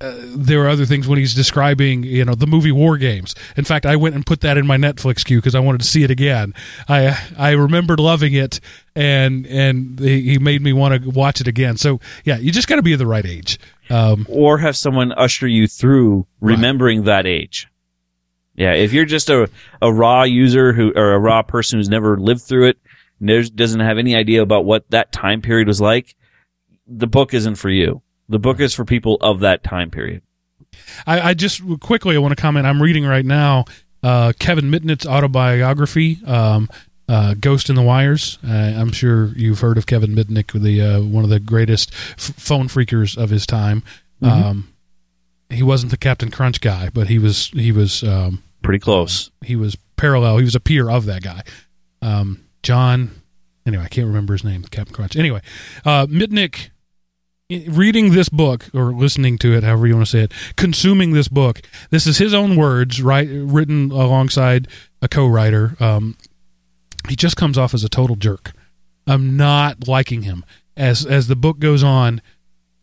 uh, there are other things when he's describing you know the movie War Games. In fact, I went and put that in my Netflix queue because I wanted to see it again. I I remembered loving it and and he made me want to watch it again. So yeah, you just got to be of the right age. Um, or have someone usher you through remembering that age. Yeah, if you're just a, a raw user who or a raw person who's never lived through it, doesn't have any idea about what that time period was like, the book isn't for you. The book is for people of that time period. I, I just quickly I want to comment. I'm reading right now uh, Kevin Mitnick's autobiography, um, uh, "Ghost in the Wires." Uh, I'm sure you've heard of Kevin Mitnick, the uh, one of the greatest f- phone phreakers of his time. Um, he wasn't the Captain Crunch guy, but he was he was um, Pretty close. he was parallel. He was a peer of that guy, um, John. Anyway, I can't remember his name, Captain Crunch. Anyway, uh, Mitnick, reading this book or listening to it, however you want to say it, consuming this book. This is his own words, right? Written alongside a co-writer. Um, he just comes off as a total jerk. I'm not liking him as as the book goes on.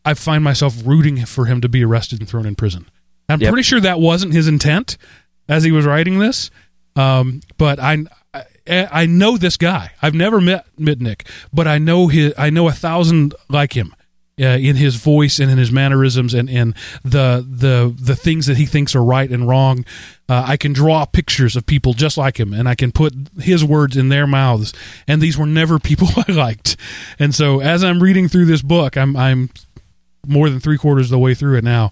I find myself rooting for him to be arrested and thrown in prison. I'm Yep. pretty sure that wasn't his intent as he was writing this. Um, but I, I I know this guy. I've never met Mitnick, but I know his. I know a thousand like him. Uh, in his voice and in his mannerisms and, and the the the things that he thinks are right and wrong, uh, I can draw pictures of people just like him, and I can put his words in their mouths. And these were never people I liked. And so, as I'm reading through this book, I'm I'm more than three quarters of the way through it now.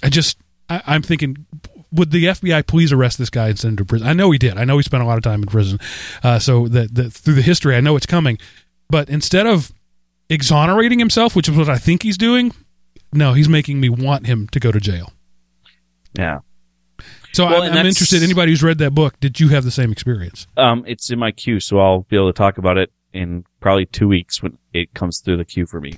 I just I, I'm thinking. Would the FBI please arrest this guy and send him to prison? I know he did. I know he spent a lot of time in prison. Uh, so that that through the history, I know it's coming. But instead of exonerating himself, which is what I think he's doing, no, he's making me want him to go to jail. Yeah. So Well, I'm, I'm interested. Anybody who's read that book, did you have the same experience? Um, it's in my queue, so I'll be able to talk about it in probably two weeks when it comes through the queue for me.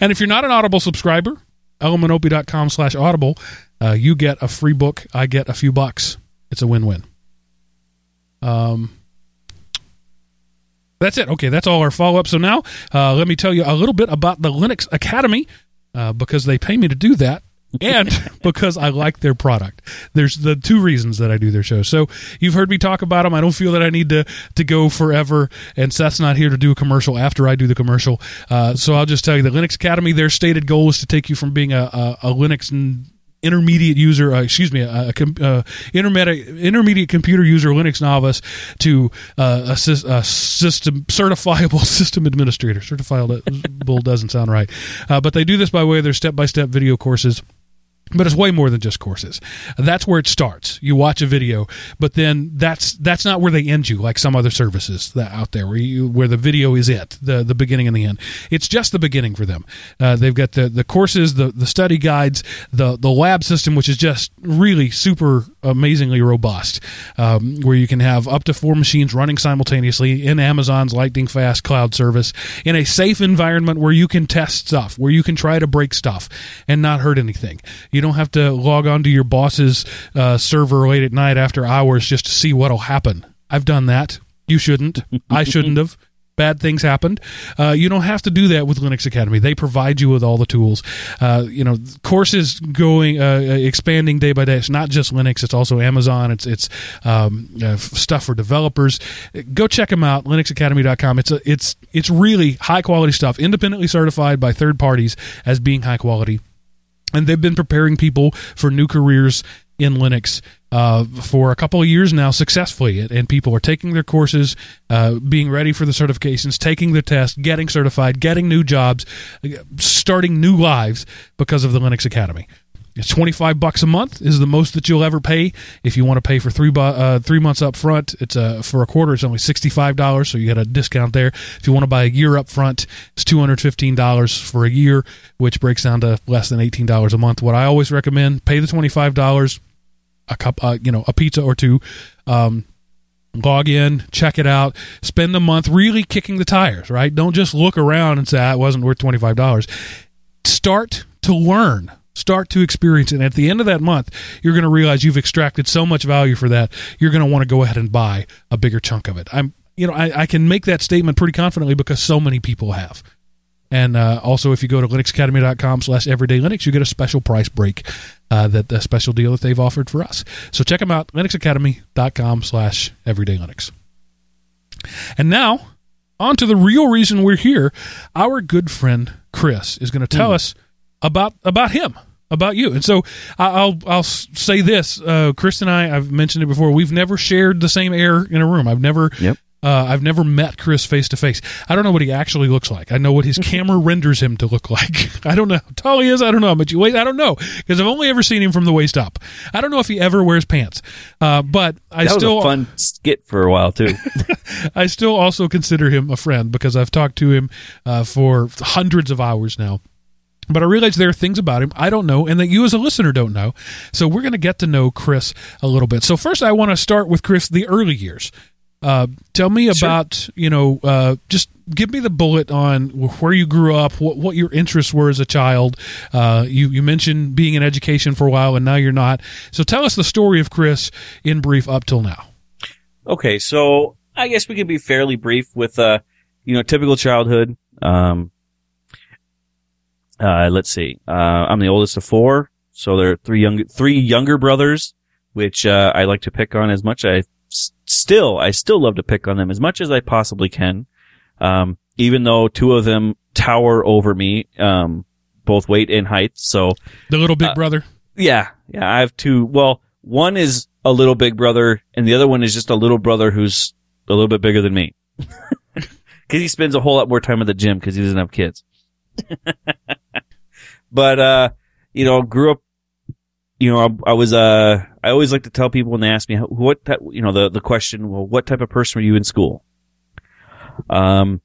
And if you're not an Audible subscriber, elementopie.com slash audible, uh, you get a free book. I get a few bucks. It's a win-win. Um, that's it. Okay, that's all our follow-up. So now uh, let me tell you a little bit about the Linux Academy uh, because they pay me to do that. and because I like their product. There's the two reasons that I do their show. So you've heard me talk about them. I don't feel that I need to to go forever. And Seth's not here to do a commercial after I do the commercial. Uh, so I'll just tell you the Linux Academy. Their stated goal is to take you from being a, a, a Linux intermediate user, uh, excuse me, a, a com- uh, intermediate intermediate computer user, Linux novice, to uh, a, a system certifiable system administrator. Certifiable doesn't sound right, uh, but they do this by way of their step by step video courses. But it's way more than just courses. That's where it starts. You watch a video, but then that's that's not where they end you, like some other services that out there, where you where the video is it, the the beginning and the end. It's just the beginning for them. Uh, they've got the the courses, the the study guides, the the lab system, which is just really super amazingly robust, um, where you can have up to four machines running simultaneously in Amazon's lightning fast cloud service in a safe environment where you can test stuff, where you can try to break stuff and not hurt anything. You don't have to log on to your boss's uh, server late at night after hours just to see what'll happen. I've done that. You shouldn't. I shouldn't have. Bad things happened. Uh, you don't have to do that with Linux Academy. They provide you with all the tools. Uh, you know, courses going uh, expanding day by day. It's not just Linux. It's also Amazon. It's it's um, uh, stuff for developers. Go check them out. LinuxAcademy.com. It's a, it's it's really high quality stuff, independently certified by third parties as being high quality and they've been preparing people for new careers in Linux uh, for a couple of years now successfully. And people are taking their courses, uh, being ready for the certifications, taking the test, getting certified, getting new jobs, starting new lives because of the Linux Academy. It's twenty five bucks a month is the most that you'll ever pay. If you want to pay for three bu- uh, three months up front, it's uh, for a quarter. It's only sixty five dollars, so you get a discount there. If you want to buy a year up front, it's two hundred fifteen dollars for a year, which breaks down to less than eighteen dollars a month. What I always recommend: pay the twenty five dollars, a cup, uh, you know, a pizza or two. Um, log in, check it out, spend a month really kicking the tires, right? Don't just look around and say, ah, it wasn't worth $25. Start to learn. Start to experience it. And at the end of that month, you're going to realize you've extracted so much value for that. You're going to want to go ahead and buy a bigger chunk of it. I'm, you know, I, I can make that statement pretty confidently because so many people have. And uh, also, if you go to linuxacademy.com slash everyday Linux, you get a special price break, uh, that a special deal that they've offered for us. So check them out, linuxacademy.com slash everyday Linux. And now, on to the real reason we're here. Our good friend Chris is going to tell us about about him, about you. And so I'll I'll say this: uh, Chris and I, I've mentioned it before. We've never shared the same air in a room. I've never. Yep. Uh, I've never met Chris face to face. I don't know what he actually looks like. I know what his camera renders him to look like. I don't know how tall he is. I don't know how much he weighs. I don't know because I've only ever seen him from the waist up. I don't know if he ever wears pants. Uh, but I that still was a fun skit for a while too. I still also consider him a friend because I've talked to him uh, for hundreds of hours now. But I realize there are things about him I don't know and that you as a listener don't know. So we're going to get to know Chris a little bit. So first, I want to start with Chris, the early years. Uh, tell me Sure. about, you know, uh, just give me the bullet on where you grew up, what, what your interests were as a child. Uh, you, you mentioned being in education for a while and now you're not. So tell us the story of Chris in brief up till now. Okay, so I guess we can be fairly brief with, uh, you know, typical childhood. Um, uh, let's see. Uh, I'm the oldest of four, so there are three young, three younger brothers, which, uh, I like to pick on as much. I s- still, I still love to pick on them as much as I possibly can. Um, even though two of them tower over me, um, both weight and height. So, The little big Uh, brother. yeah, yeah, I have two. Well, one is a little big brother, and the other one is just a little brother who's a little bit bigger than me. Because he spends a whole lot more time at the gym because he doesn't have kids. but uh, you know, grew up. You know, I, I was uh, I always like to tell people when they ask me what type, you know, the the question, well, what type of person were you in school? Um,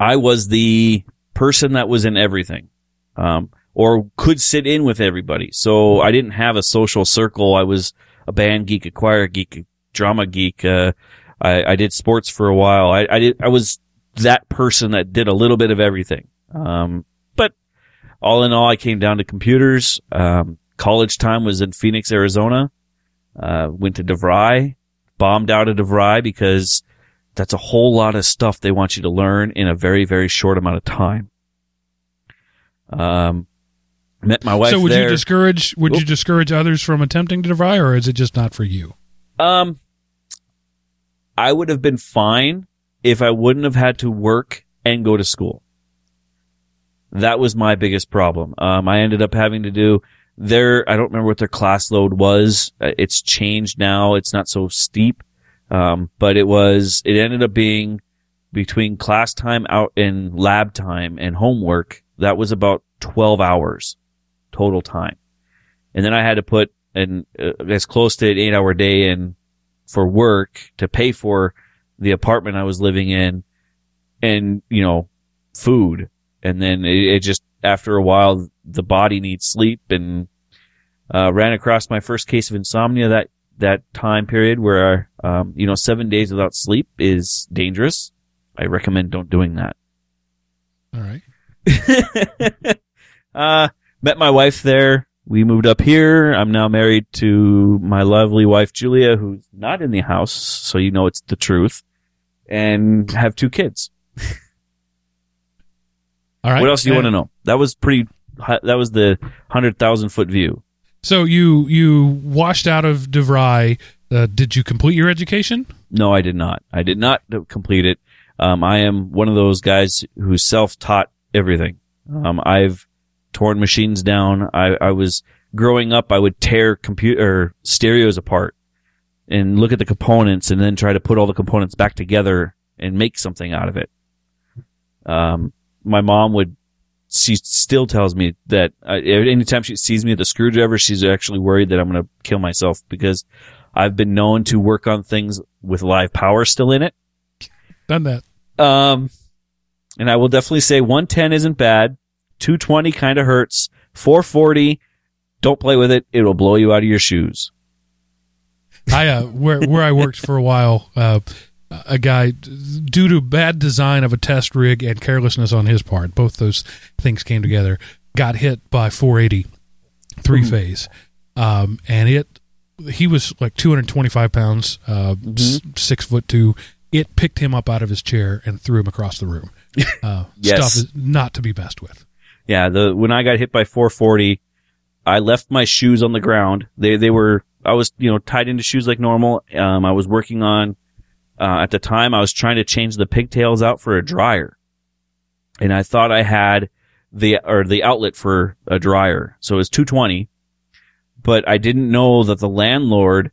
I was the person that was in everything, um, or could sit in with everybody. So I didn't have a social circle. I was a band geek, a choir geek, a drama geek. Uh, I, I did sports for a while. I, I did, I was that person that did a little bit of everything. Um, but all in all, I came down to computers. Um, college time was in Phoenix, Arizona. Uh, went to DeVry, bombed out of DeVry because that's a whole lot of stuff they want you to learn in a very, very short amount of time. Um, met my wife so would there. you discourage would you discourage others from attempting to DeVry, or is it just not for you? Um, I would have been fine if I wouldn't have had to work and go to school. That was my biggest problem. Um, I ended up having to do their, I don't remember what their class load was. Uh, It's changed now. It's not so steep. Um, but it was, it ended up being between class time out and lab time and homework. That was about 12 hours total time. And then I had to put an, uh, as close to an eight hour day in for work to pay for the apartment I was living in and, you know, food. And then it, it just, after a while, the body needs sleep and, uh, ran across my first case of insomnia that, that time period where, um, you know, seven days without sleep is dangerous. I recommend don't doing that. All right. uh, met my wife there. We moved up here. I'm now married to my lovely wife, Julia, who's not in the house. So you know it's the truth and have two kids. All right. What else do you want to know? That was pretty, that was the hundred thousand foot view. So you you washed out of DeVry. Uh, did you complete your education? No, I did not. I did not complete it. Um, I am one of those guys who self-taught everything. Um, I've torn machines down. I, I was growing up. I would tear computer stereos apart and look at the components and then try to put all the components back together and make something out of it. Um, my mom would, she still tells me that uh, anytime she sees me with a screwdriver, she's actually worried that I'm going to kill myself because I've been known to work on things with live power still in it. Done that. Um, and I will definitely say 110 isn't bad. 220 kind of hurts. 440, don't play with it. It will blow you out of your shoes. I uh, where where I worked for a while, uh, a guy due to bad design of a test rig and carelessness on his part, both those things came together. Got hit by 480 three phase, um, and it he was like 225 pounds, uh, s- six foot two. It picked him up out of his chair and threw him across the room. Uh, Yes. Stuff is not to be messed with. Yeah, the when I got hit by 440, I left my shoes on the ground. They they were I was you know tied into shoes like normal. Um, I was working on uh, at the time I was trying to change the pigtails out for a dryer, and I thought I had the or the outlet for a dryer, so it was 220, but I didn't know that the landlord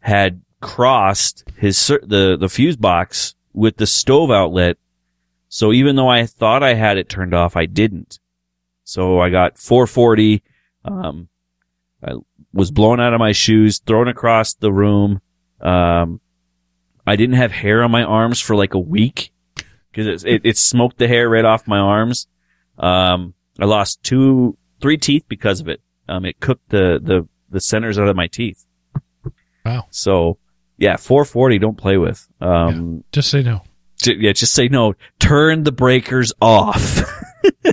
had crossed his the the fuse box with the stove outlet. So even though I thought I had it turned off, I didn't. So I got 440. Um, I was blown out of my shoes, thrown across the room. Um, I didn't have hair on my arms for like a week because it, it, it smoked the hair right off my arms. Um, I lost two, three teeth because of it. Um, it cooked the, the, the centers out of my teeth. Wow. So yeah, 440, don't play with. Um, Just say no. J- yeah, just say no. Turn the breakers off.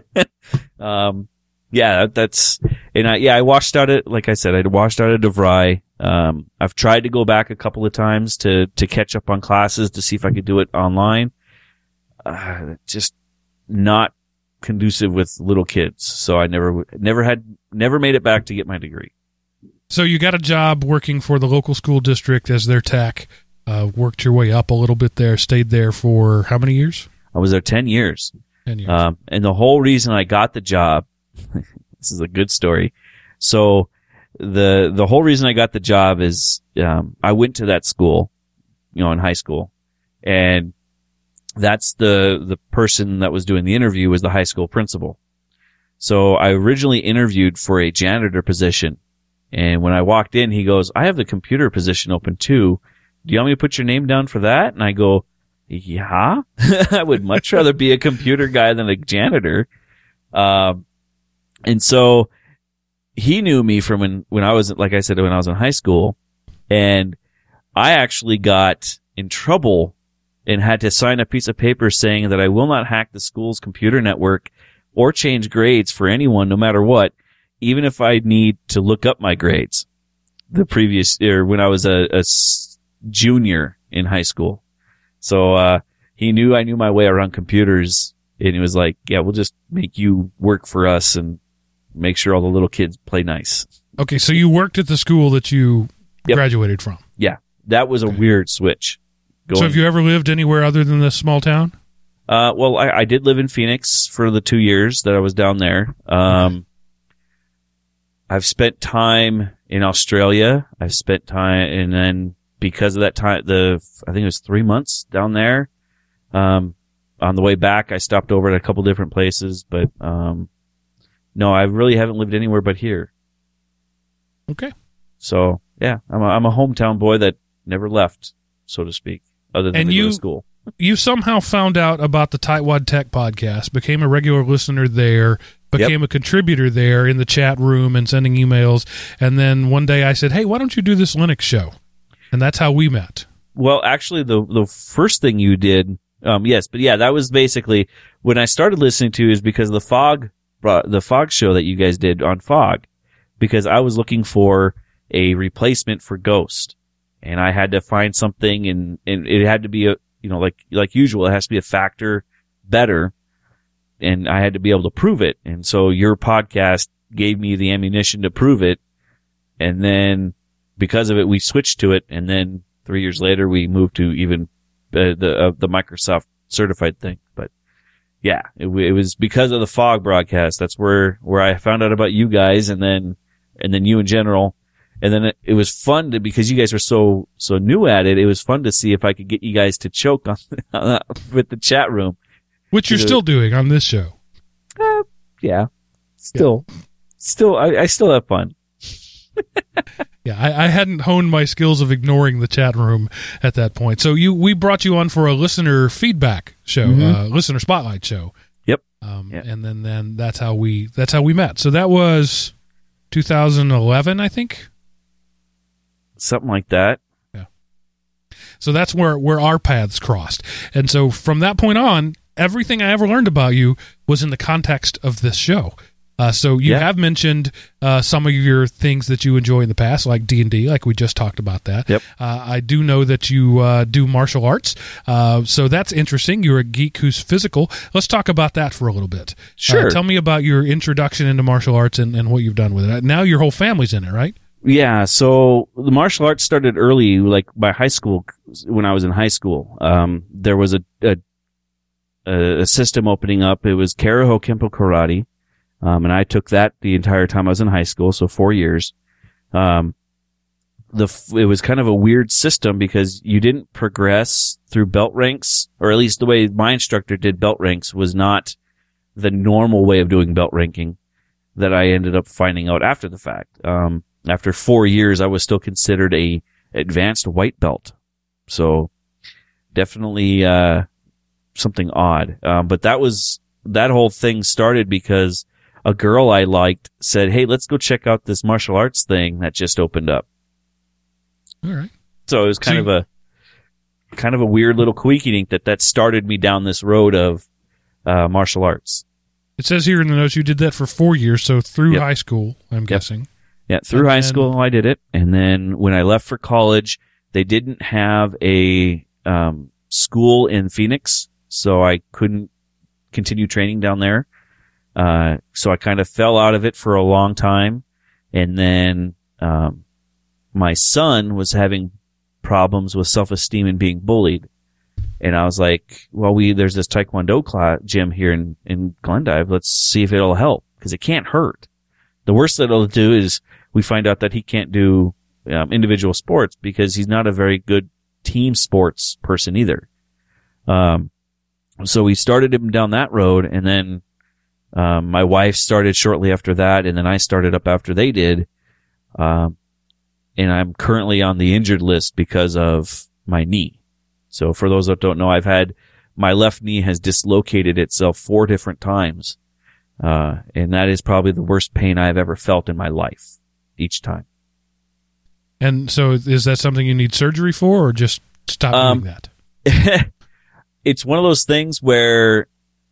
um, yeah, that, that's, and I, yeah, I washed out it, like I said, I washed out of DeVry. Um, I've tried to go back a couple of times to, to catch up on classes to see if I could do it online. Uh, just not conducive with little kids. So I never, never had, never made it back to get my degree. So you got a job working for the local school district as their tech. Uh, worked your way up a little bit there. Stayed there for how many years? I was there 10 years. Ten years. Um, and the whole reason I got the job, this is a good story. So the, the whole reason I got the job is, um, I went to that school, you know, in high school and that's the, the person that was doing the interview was the high school principal. So I originally interviewed for a janitor position. And when I walked in, he goes, I have the computer position open too. Do you want me to put your name down for that? And I go, yeah, I would much rather be a computer guy than a janitor. Um, and so he knew me from when, when I was, like I said, when I was in high school and I actually got in trouble and had to sign a piece of paper saying that I will not hack the school's computer network or change grades for anyone, no matter what, even if I need to look up my grades. The previous year when I was a, a junior in high school. So, uh, he knew I knew my way around computers and he was like, yeah, we'll just make you work for us and make sure all the little kids play nice. Okay. So you worked at the school that you yep. graduated from. Yeah. That was a weird switch. Going, so have you ever lived anywhere other than this small town? Uh, well, I, I, did live in Phoenix for the two years that I was down there. Um, I've spent time in Australia. I've spent time, and then because of that time, the I think it was three months down there. Um, on the way back, I stopped over at a couple different places, but um, no, I really haven't lived anywhere but here. Okay. So yeah, I'm a, I'm a hometown boy that never left, so to speak, other than and you, school you somehow found out about the Tightwad Tech podcast, became a regular listener there, became yep. a contributor there in the chat room and sending emails. And then one day I said, Hey, why don't you do this Linux show? And that's how we met. Well, actually, the, the first thing you did, um, yes, but yeah, that was basically when I started listening to is because the fog, the fog show that you guys did on fog, because I was looking for a replacement for Ghost and I had to find something and, and it had to be a, you know, like, like usual, it has to be a factor better. And I had to be able to prove it. And so your podcast gave me the ammunition to prove it. And then because of it, we switched to it. And then three years later, we moved to even uh, the, uh, the Microsoft certified thing. But yeah, it, it was because of the fog broadcast. That's where, where I found out about you guys and then, and then you in general. And then it, it, was fun to, because you guys were so, so new at it, it was fun to see if I could get you guys to choke on, with the chat room. Which you're still doing on this show. Uh, yeah. Still, yeah. still, I, I still have fun. Yeah, I, I, hadn't honed my skills of ignoring the chat room at that point. So you, we brought you on for a listener feedback show, mm-hmm. uh, listener spotlight show. Yep. Um, yep. and then, then that's how we, that's how we met. So that was 2011, I think something like that. Yeah. So that's where where our paths crossed, and so from that point on, everything I ever learned about you was in the context of this show. Uh, so you yeah. have mentioned uh, some of your things that you enjoy in the past, like D and D, like we just talked about that. Yep. Uh, I do know that you uh, do martial arts, uh, so that's interesting. You're a geek who's physical. Let's talk about that for a little bit. Uh, sure. tell me about your introduction into martial arts and, and what you've done with it. Now your whole family's in it, right? Yeah, so the martial arts started early, like by high school. When I was in high school, um, there was a, a, a system opening up. It was Karaho Kempo Karate, um, and I took that the entire time I was in high school, so four years. Um, the it was kind of a weird system because you didn't progress through belt ranks, or at least the way my instructor did belt ranks was not the normal way of doing belt ranking that I ended up finding out after the fact. Um, after four years, I was still considered a advanced white belt. So definitely, uh, something odd. Um, but that was, that whole thing started because a girl I liked said, Hey, let's go check out this martial arts thing that just opened up. All right. So it was kind so of a, kind of a weird little queaking that that started me down this road of, uh, martial arts. It says here in the notes you did that for four years, so through yep. high school, I'm yep. guessing. Yeah, through and high school I did it, and then when I left for college, they didn't have a um, school in Phoenix, so I couldn't continue training down there. Uh, so I kind of fell out of it for a long time, and then um, my son was having problems with self-esteem and being bullied. And I was like, well, we, there's this Taekwondo class, gym here in, in Glendive. Let's see if it'll help. Cause it can't hurt. The worst that it'll do is we find out that he can't do um, individual sports because he's not a very good team sports person either. Um, so we started him down that road, and then Um, my wife started shortly after that, and then I started up after they did. Um, and I'm currently on the injured list because of my knee. So for those that don't know, I've had my left knee has dislocated itself four different times. Uh, and that is probably the worst pain I've ever felt in my life each time. And so, is that something you need surgery for, or just stop Um, doing that? it's one of those things where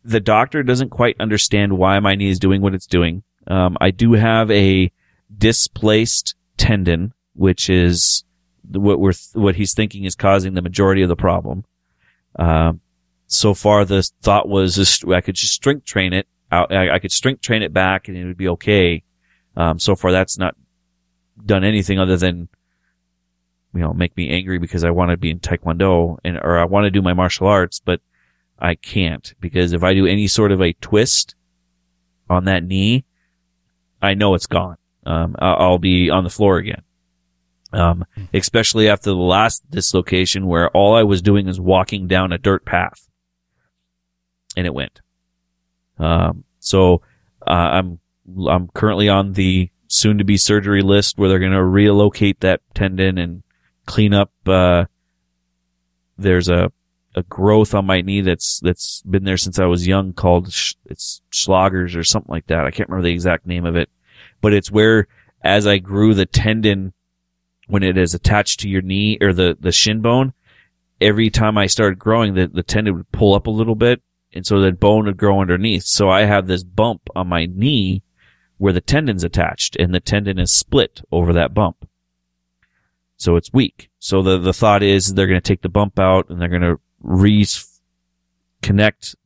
the doctor doesn't quite understand why my knee is doing what it's doing. Um, I do have a displaced tendon, which is what we're what he's thinking is causing the majority of the problem. Um, so far, the thought was I could just strength train it. I, I could strength train it back, and it would be okay. Um, so far, that's not done anything other than you know make me angry because I want to be in Taekwondo and or I want to do my martial arts, but I can't because if I do any sort of a twist on that knee, I know it's gone. Um, I'll be on the floor again. Um, especially after the last dislocation where all I was doing is walking down a dirt path and it went. Um, so, uh, I'm, I'm currently on the soon to be surgery list where they're going to relocate that tendon and clean up, uh, there's a, a growth on my knee that's, that's been there since I was young called, sh- it's Schlager's or something like that. I can't remember the exact name of it, but it's where as I grew the tendon when it is attached to your knee or the, the shin bone, every time I started growing, the, the tendon would pull up a little bit. And so the bone would grow underneath. So I have this bump on my knee where the tendon's attached and the tendon is split over that bump. So it's weak. So the, the thought is they're going to take the bump out and they're going to reconnect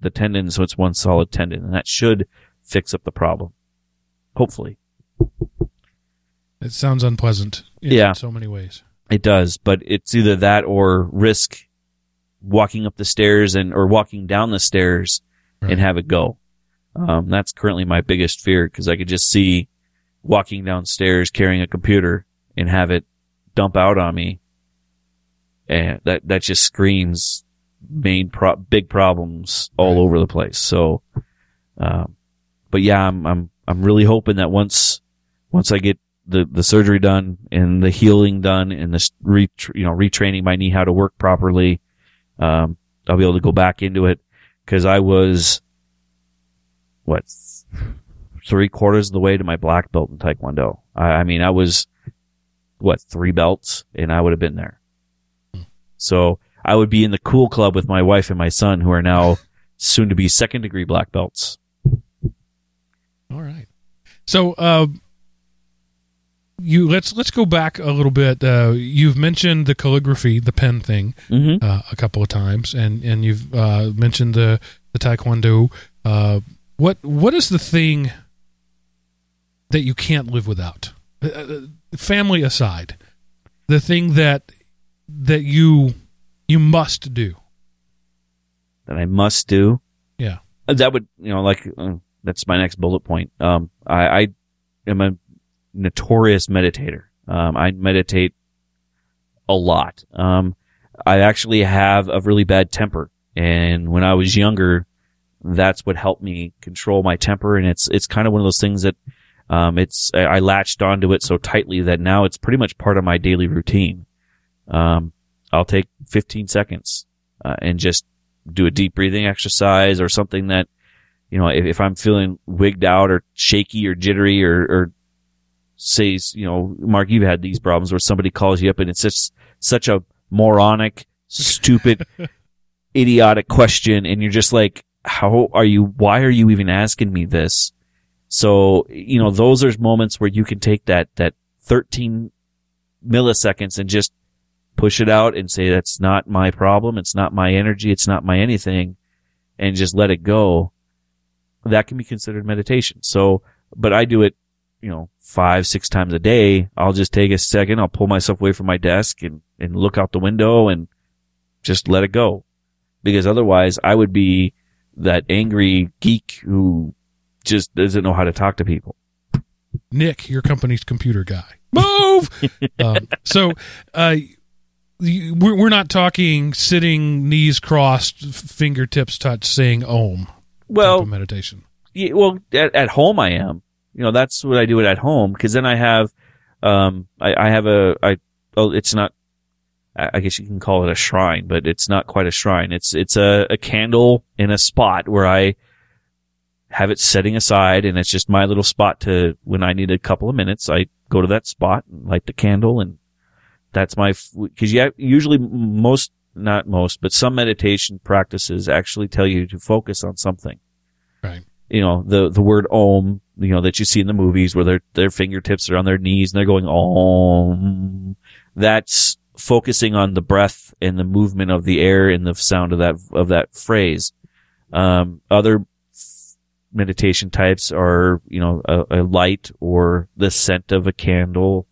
the tendon so it's one solid tendon and that should fix up the problem. Hopefully. It sounds unpleasant. In Yeah. so many ways. It does, but it's either that or risk walking up the stairs and or walking down the stairs Right. and have it go. Um, that's currently my biggest fear because I could just see walking downstairs carrying a computer and have it dump out on me, and that that just screams main pro- big problems all over the place. So, um, but yeah, I'm I'm I'm really hoping that once once I get the the surgery done and the healing done and this re you know retraining my knee how to work properly, um, I'll be able to go back into it because I was what three quarters of the way to my black belt in Taekwondo. I, I mean, I was what three belts, and I would have been there. So I would be in the cool club with my wife and my son, who are now soon to be second degree black belts. All right. So, uh, you let's let's go back a little bit. Uh, you've mentioned the calligraphy, the pen thing, Mm-hmm. uh, a couple of times, and and you've uh, mentioned the the taekwondo. Uh, what what is the thing that you can't live without? Uh, family aside, the thing that that you you must do. That I must do. Yeah. That would, you know, like uh, that's my next bullet point. Um, I, I am a notorious meditator. Um, I meditate a lot. Um, I actually have a really bad temper, and when I was younger, that's what helped me control my temper. And it's it's kind of one of those things that um, it's I I latched onto it so tightly that now it's pretty much part of my daily routine. Um, I'll take 15 seconds uh, and just do a deep breathing exercise or something that you know if, if I'm feeling wigged out or shaky or jittery or, or says you know Mark you've had these problems where somebody calls you up and it's just such a moronic stupid idiotic question and you're just like how are you why are you even asking me this? So you know those are moments where you can take that that 13 milliseconds and just push it out and say that's not my problem. It's not my energy. It's not my anything and just let it go that can be considered meditation. So but i do it you know five six times a day. I'll just take a second. I'll pull myself away from my desk and and look out the window and just let it go. Because otherwise i would be that angry geek who just doesn't know how to talk to people. Nick, your company's computer guy. Move. um, so, uh, we're, we're not talking sitting, knees crossed, fingertips touched, saying Om. well meditation. Yeah, well, at, at home I am. You know, that's what I do it at home because then I have, um, I, I have a, I, oh, it's not, I I guess you can call it a shrine, but it's not quite a shrine. It's, it's a, a candle in a spot where I have it setting aside and it's just my little spot to, when I need a couple of minutes, I go to that spot and light the candle and that's my, cause you usually most, not most, but some meditation practices actually tell you to focus on something Right. you know, the, the word om, you know, that you see in the movies where their, their fingertips are on their knees and they're going om. That's focusing on the breath and the movement of the air and the sound of that, of that phrase. Um, other meditation types are, you know, a, a light or the scent of a candle.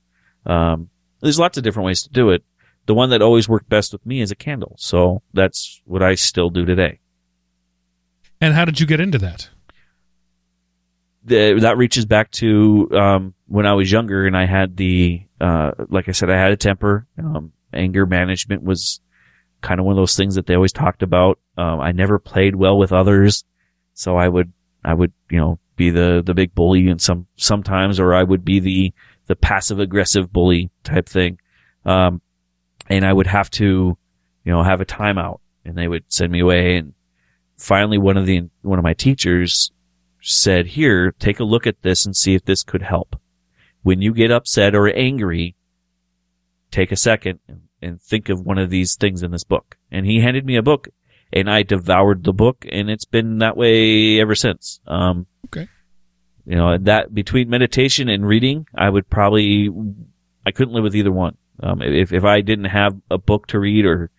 Um, there's lots of different ways to do it. The one that always worked best with me is a candle. So that's what I still do today. And how did you get into that? the, that reaches back to um, when I was younger and I had the, uh, like I said, I had a temper. Um, anger management was kind of one of those things that they always talked about. Um, I never played well with others, so I would, I would, you know, be the the big bully and some sometimes, or I would be the the passive aggressive bully type thing. Um, and I would have to, you know, have a timeout, and they would send me away. And finally, one of the one of my teachers said, here, take a look at this and see if this could help. When you get upset or angry, take a second and, think of one of these things in this book. And he handed me a book and I devoured the book and it's been that way ever since. Um, Okay. You know, that between meditation and reading, I would probably, I couldn't live with either one. Um, if, if I didn't have a book to read or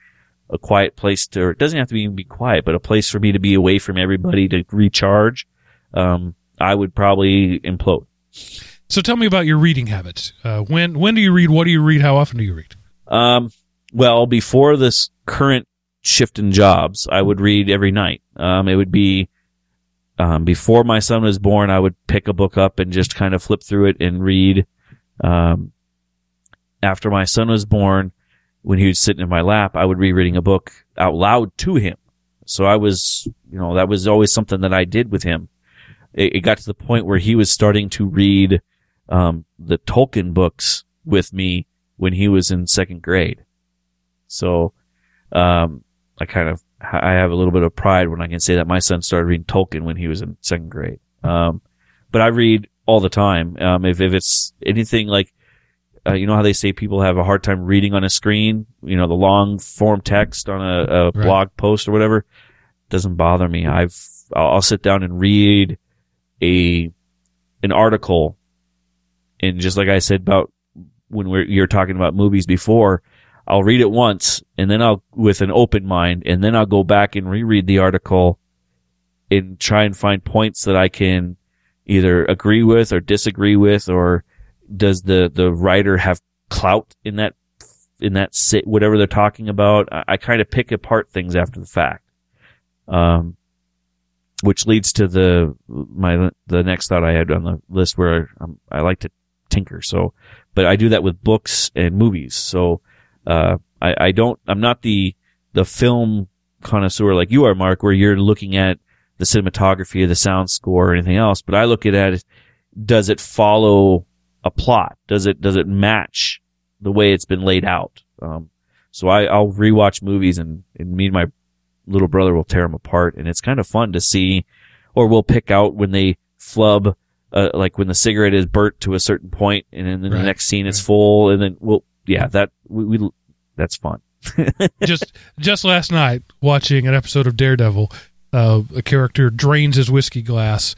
a quiet place to, or it doesn't have to even be quiet, but a place for me to be away from everybody to recharge, um, I would probably implode. So tell me about your reading habits. Uh, when when do you read? What do you read? How often do you read? Um, well, before this current shift in jobs, I would read every night. Um, it would be, um, before my son was born, I would pick a book up and just kind of flip through it and read. Um, after my son was born, when he was sitting in my lap, I would be reading a book out loud to him. So I was, you know, that was always something that I did with him. It, it got to the point where he was starting to read, um, the Tolkien books with me when he was in second grade. So, um, I kind of, I have a little bit of pride when I can say that my son started reading Tolkien when he was in second grade. Um, but I read all the time. Um, if, if it's anything like, uh, you know how they say people have a hard time reading on a screen, you know, the long form text on a, a Right. blog post or whatever, doesn't bother me. I've, I'll, I'll sit down and read a, an article and just like I said about when we're, you're talking about movies before, I'll read it once and then I'll, with an open mind, and then I'll go back and reread the article and try and find points that I can either agree with or disagree with, or does the, the writer have clout in that, in that sit, whatever they're talking about. I, I kind of pick apart things after the fact. Um, which leads to the, my, the next thought I had on the list where I'm, I like to tinker. So, but I do that with books and movies. So, uh, I, I don't, I'm not the, the film connoisseur like you are, Mark, where you're looking at the cinematography, the sound score, or anything else. But I look at it, does it follow a plot? Does it, does it match the way it's been laid out? Um, so I, I'll rewatch movies and, and me and my little brother will tear them apart and it's kind of fun to see, or we'll pick out when they flub, uh, like when the cigarette is burnt to a certain point and then Right, the next scene right. full and then we'll, yeah, that, we, we that's fun. just just last night, watching an episode of Daredevil, uh, a character drains his whiskey glass.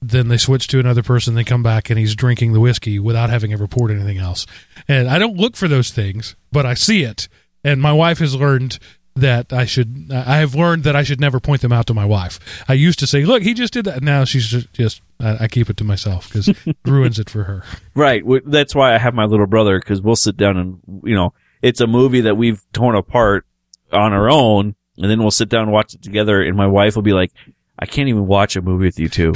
Then they switch to another person. They come back and he's drinking the whiskey without having ever poured anything else. And I don't look for those things, but I see it. And my wife has learned that I should. I have learned that I should never point them out to my wife. I used to say, "Look, he just did that." Now she's just. just I, I keep it to myself because it ruins it for her. Right. That's why I have my little brother because we'll sit down and, you know, it's a movie that we've torn apart on our own and then we'll sit down and watch it together and my wife will be like, I can't even watch a movie with you two.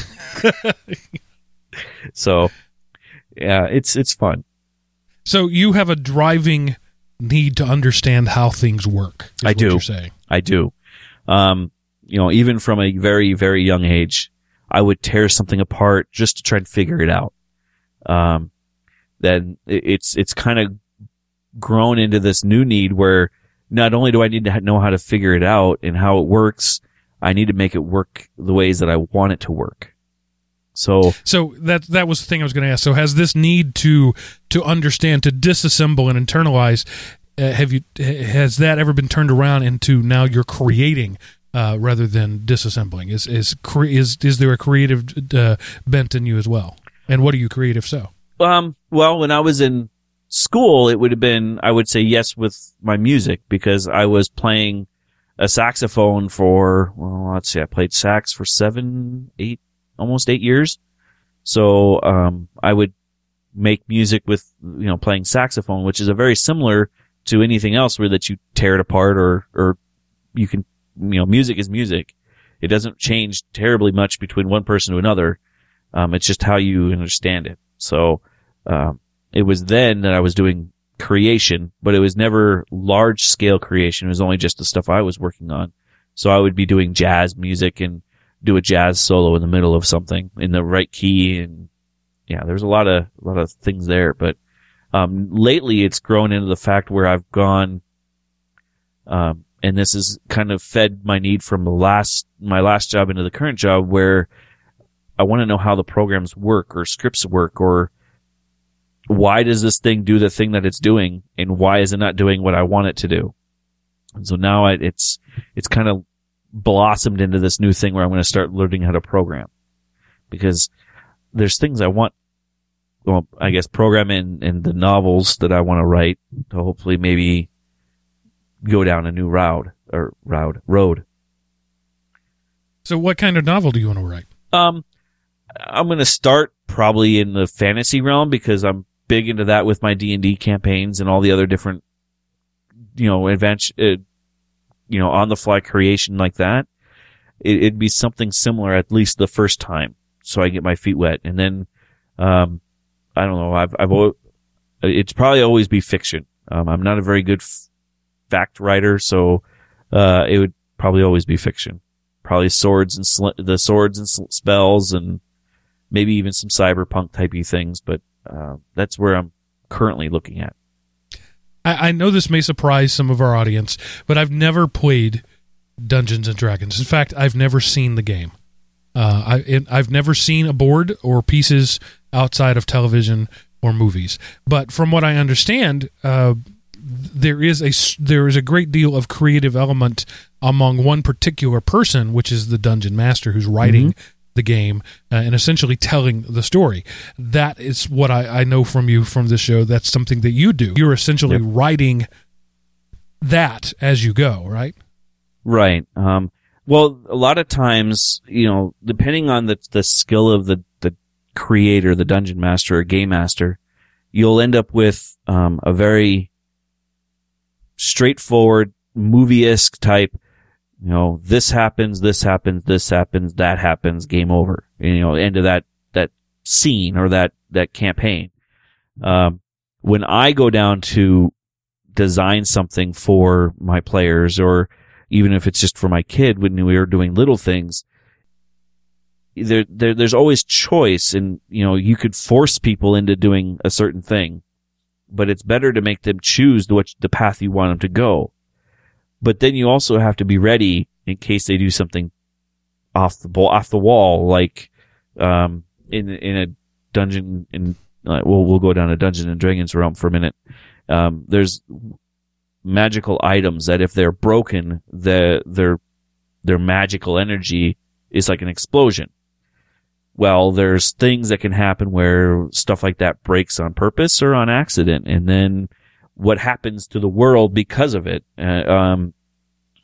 so yeah, it's, it's fun. So you have a driving need to understand how things work. is I what do. You're saying. I do. Um, you know, even from a very, very young age, I would tear something apart just to try and figure it out. Um, then it's, it's kind of grown into this new need where not only do I need to know how to figure it out and how it works, I need to make it work the ways that I want it to work. So, so that that was the thing I was going to ask. So, has this need to to understand, to disassemble and internalize, uh, have you has that ever been turned around into now you're creating uh, rather than disassembling? Is is cre- is is there a creative uh, bent in you as well? And what are you creative so? Um, well, when I was in school, it would have been I would say yes with my music because I was playing a saxophone for well, let's see, I played sax for seven, eight, almost eight years. So um, I would make music with you know playing saxophone, which is a very similar to anything else where that you tear it apart or or you can you know music is music. It doesn't change terribly much between one person to another. Um, it's just how you understand it. So um, it was then that I was doing creation, but it was never large scale creation. It was only just the stuff I was working on. So I would be doing jazz music and do a jazz solo in the middle of something in the right key. And yeah, there's a lot of, a lot of things there, but, um, lately it's grown into the fact where I've gone, um, and this has kind of fed my need from the last, my last job into the current job where I want to know how the programs work or scripts work or, why does this thing do the thing that it's doing and why is it not doing what I want it to do? And so now it's, it's kind of blossomed into this new thing where I'm going to start learning how to program because there's things I want, well, I guess program in, in the novels that I want to write to hopefully maybe go down a new route or route road. So what kind of novel do you want to write? Um, I'm going to start probably in the fantasy realm because I'm big into that with my D and D campaigns and all the other different, you know, adventure, uh, you know, on the fly creation like that. It, would be something similar at least the first time, so I get my feet wet, and then, um, I don't know. I've I've always, it's probably always be fiction. Um, I'm not a very good f- fact writer, so uh, it would probably always be fiction. Probably swords and sl- the swords and sl- spells and maybe even some cyberpunk typey things, but uh, that's where I'm currently looking at. I, I know this may surprise some of our audience, but I've never played Dungeons and Dragons. In fact, I've never seen the game. Uh, I I've never seen a board or pieces outside of television or movies. But from what I understand, uh, there is a there is a great deal of creative element among one particular person, which is the dungeon master who's writing mm-hmm the game uh, and essentially telling the story. That is what I, I, know from you from this show. That's something that you do. You're essentially yep. writing that as you go, right? Right. Um, well, a lot of times, you know, depending on the the skill of the the creator, the dungeon master or game master, you'll end up with um, a very straightforward movie-esque type you know, this happens, this happens, this happens, that happens, game over. You know, end of that, that scene or that, that campaign. Um, when I go down to design something for my players or even if it's just for my kid when we are doing little things, there, there, there's always choice and, you know, you could force people into doing a certain thing, but it's better to make them choose the, the path you want them to go but then you also have to be ready in case they do something off the ball, off the wall, like, um, in, in a dungeon in, uh, we'll, we'll go down a dungeon and dragons realm for a minute. Um, there's magical items that if they're broken, the, their, their magical energy is like an explosion. Well, there's things that can happen where stuff like that breaks on purpose or on accident. And then what happens to the world because of it. Uh, um,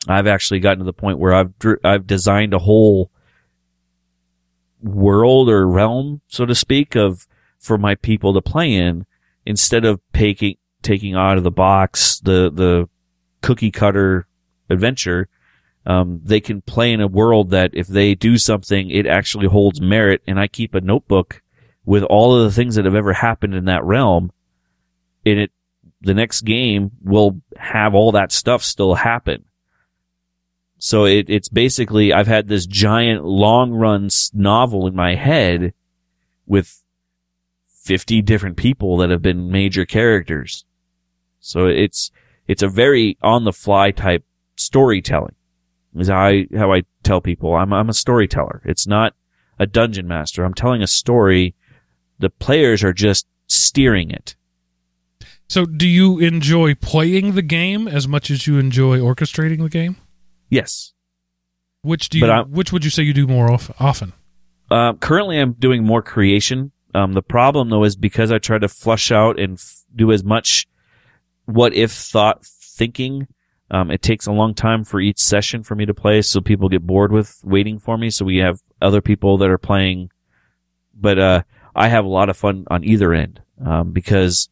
I've actually gotten to the point where I've I've designed a whole world or realm, so to speak, of for my people to play in instead of taking taking out of the box the the cookie cutter adventure. Um, they can play in a world that if they do something, it actually holds merit. And I keep a notebook with all of the things that have ever happened in that realm. And it the next game will have all that stuff still happen. so it, it's basically I've had this giant long run novel in my head with 50 different people that have been major characters. So it's, it's a very on the fly type storytelling is how I, how I tell people I'm, I'm a storyteller. It's not a dungeon master. I'm telling a story. The players are just steering it. So, do you enjoy playing the game as much as you enjoy orchestrating the game? Yes. Which do you? Which would you say you do more of, often? Uh, currently, I'm doing more creation. Um, the problem though is because I try to flush out and f- do as much what if thought thinking. Um, it takes a long time for each session for me to play, so people get bored with waiting for me. So we have other people that are playing, but uh, I have a lot of fun on either end um, because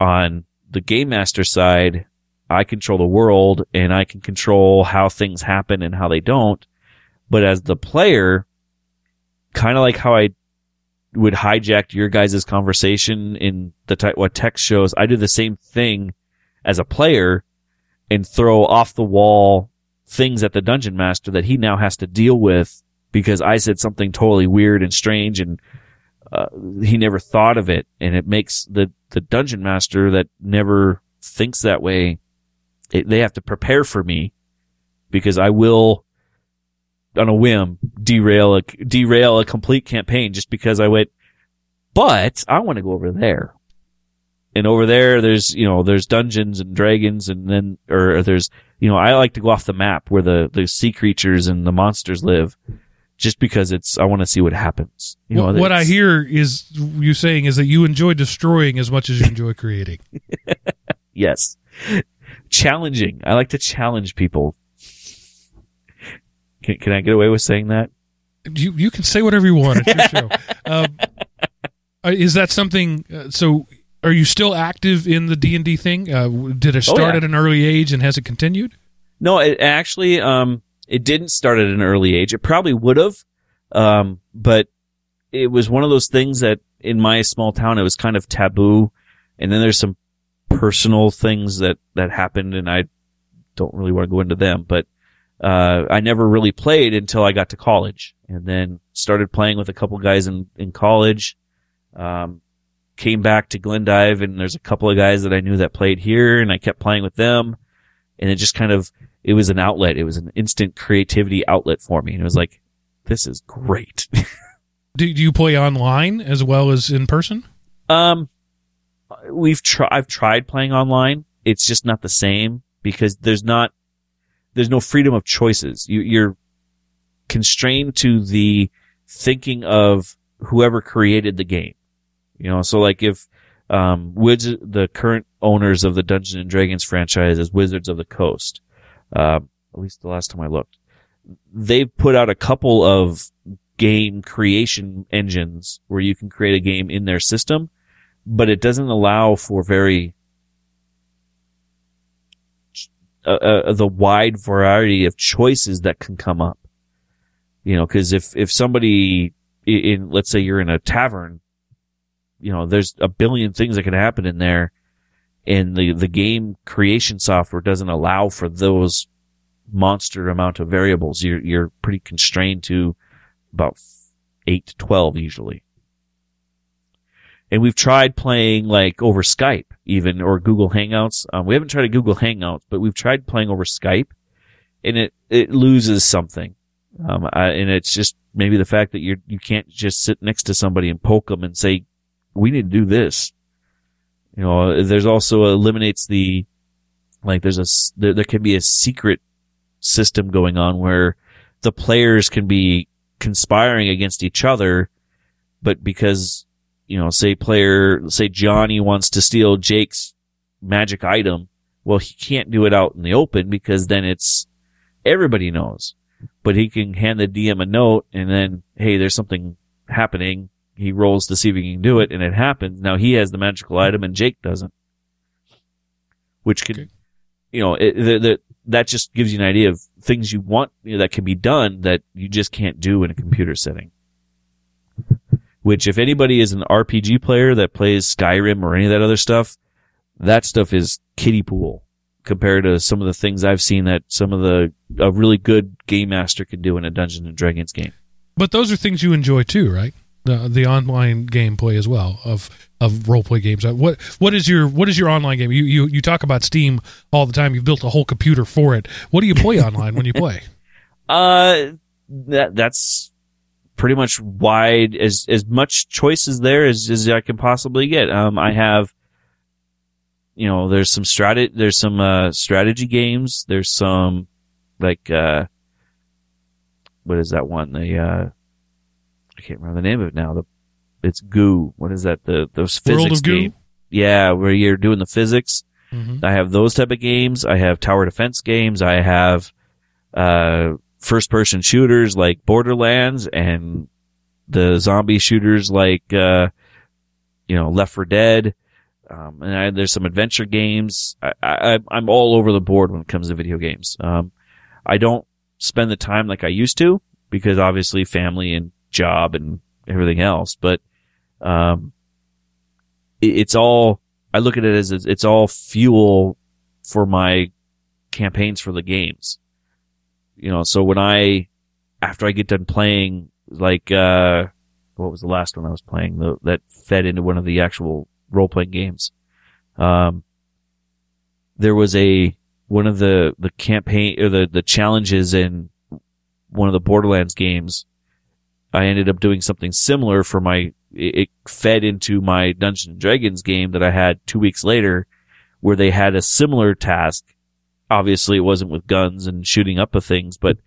on the game master side, I control the world and I can control how things happen and how they don't. But as the player, kind of like how I would hijack your guys' conversation in the what text shows, I do the same thing as a player and throw off the wall things at the dungeon master that he now has to deal with because I said something totally weird and strange and uh, he never thought of it and it makes the the dungeon master that never thinks that way it, they have to prepare for me because I will on a whim derail a derail a complete campaign just because I went but I want to go over there. And over there there's you know there's dungeons and dragons and then or there's you know I like to go off the map where the the sea creatures and the monsters live just because it's I want to see what happens you know what, what I hear is you saying is that you enjoy destroying as much as you enjoy creating. Yes. Challenging. I like to challenge people. Can, can I get away with saying that? you you can say whatever you want. It's your show. Um, is that something? Uh, so, are you still active in the D and D thing? Uh, did it Oh, start yeah. at an early age and has it continued? No, it actually, um, it didn't start at an early age. It probably would have. Um, but it was one of those things that in my small town, it was kind of taboo. And then there's some personal things that, that happened and I don't really want to go into them, but, uh, I never really played until I got to college and then started playing with a couple guys in, in college. Um, came back to Glendive and there's a couple of guys that I knew that played here and I kept playing with them and it just kind of, it was an outlet. It was an instant creativity outlet for me. And it was like, this is great. Do, do you play online as well as in person? um, we've tried, I've tried playing online. It's just not the same because there's not, there's no freedom of choices. You, you're constrained to the thinking of whoever created the game. You know, so like if, um, Wiz, the current owners of the Dungeons and Dragons franchise is Wizards of the Coast, um, at least the last time I looked, they've put out a couple of game creation engines where you can create a game in their system, but it doesn't allow for very uh, uh, the wide variety of choices that can come up. You know, because if if somebody in let's say you're in a tavern, you know, there's a billion things that can happen in there, and the the game creation software doesn't allow for those monster amount of variables. You're you're pretty constrained to about eight to twelve usually. And we've tried playing like over Skype even or Google Hangouts. Um, we haven't tried a Google Hangouts, but we've tried playing over Skype and it, it loses something. Um, I, and it's just maybe the fact that you're, you can't just sit next to somebody and poke them and say, we need to do this. You know, there's also eliminates the, like there's a there, there can be a secret system going on where the players can be conspiring against each other, but because, you know, say player, say Johnny wants to steal Jake's magic item, well, he can't do it out in the open because then it's, everybody knows. But he can hand the DM a note and then, hey, there's something happening. He rolls to see if he can do it and it happens. Now he has the magical item and Jake doesn't. Which can, Okay. you know, it, the, the, that just gives you an idea of things you want you know, that can be done that you just can't do in a computer setting. Which, if anybody is an RPG player that plays Skyrim or any of that other stuff, that stuff is kiddie pool compared to some of the things I've seen that some of the a really good game master can do in a Dungeons and Dragons game. But those are things you enjoy too, right? The the online gameplay as well of of role play games. Uh, What what is your what is your online game? You you you talk about Steam all the time. You've built a whole computer for it. What do you play online when you play? Uh, that that's pretty much wide as as much choice as there as as I can possibly get. Um, I have, you know, there's some strat there's some uh strategy games. There's some like uh, what is that one? The uh, I can't remember the name of it now. The it's Goo. What is that? The those World physics game. Yeah, where you're doing the physics. Mhm. I have those type of games. I have tower defense games. I have uh, first person shooters like Borderlands and the zombie shooters like uh, you know Left 4 Dead. Um, and I, there's some adventure games. I, I, I'm all over the board when it comes to video games. Um, I don't spend the time like I used to because obviously family and job and everything else. But um, it, it's all I look at it as it's, all fuel for my campaigns for the games. You know, so when I after I get done playing, like uh, what was the last one I was playing the, that fed into one of the actual role playing games. Um, there was a one of the the campaign or the the challenges in one of the Borderlands games. I ended up doing something similar for my. It fed into my Dungeons and Dragons game that I had two weeks later, where they had a similar task. Obviously, it wasn't with guns and shooting up of things, but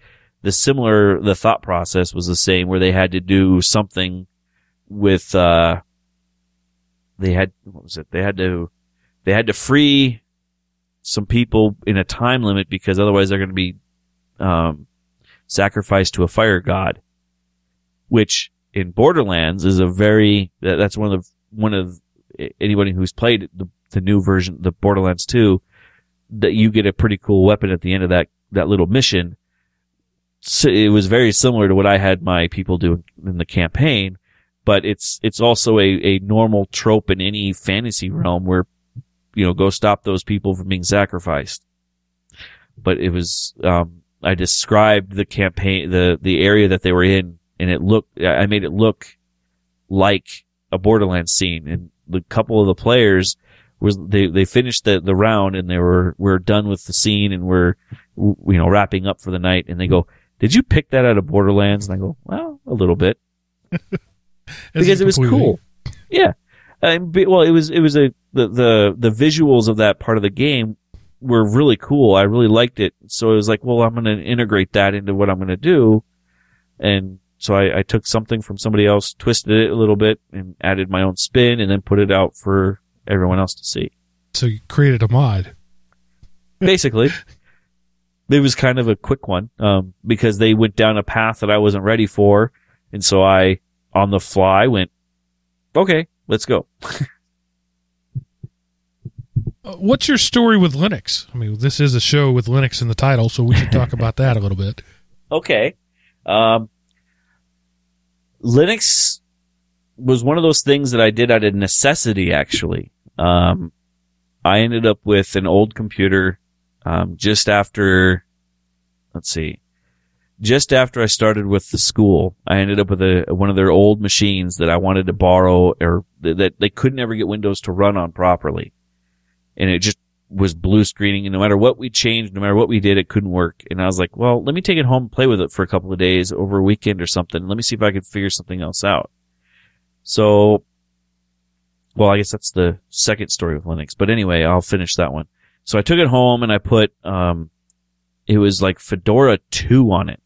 the similar the thought process was the same, where they had to do something with. uh They had what was it? They had to they had to free some people in a time limit because otherwise they're going to be um, sacrificed to a fire god, which in Borderlands is a very that's one of the one of anybody who's played the the new version, the Borderlands two, that you get a pretty cool weapon at the end of that that little mission. So it was very similar to what I had my people do in the campaign, but it's it's also a, a normal trope in any fantasy realm where you know go stop those people from being sacrificed. But it was um, I described the campaign the the area that they were in, and it looked I made it look like a Borderlands scene, and the couple of the players was they they finished the the round and they were we're done with the scene and we're you know wrapping up for the night, and they go. Did you pick that out of Borderlands? And I go, well, a little bit because it was cool. Yeah. Well, it was it was a the, the the visuals of that part of the game were really cool. I really liked it. So it was like, well, I'm going to integrate that into what I'm going to do, and so I, I took something from somebody else, twisted it a little bit, and added my own spin, and then put it out for everyone else to see. So you created a mod. Basically, it was kind of a quick one um, because they went down a path that I wasn't ready for, and so I, on the fly, went, okay, let's go. Uh, What's your story with Linux? I mean, this is a show with Linux in the title, so we should talk about that a little bit. okay. Um, Linux was one of those things that I did out of necessity, actually. Um, I ended up with an old computer, um, just after, let's see, just after I started with the school. I ended up with a, one of their old machines that I wanted to borrow or th- that they could never get Windows to run on properly. And it just was blue screening and no matter what we changed, no matter what we did, it couldn't work. And I was like, well, let me take it home play with it for a couple of days over a weekend or something. Let me see if I can figure something else out. So, well, I guess that's the second story with Linux, but anyway, I'll finish that one. So I took it home and I put, um, it was like Fedora 2 on it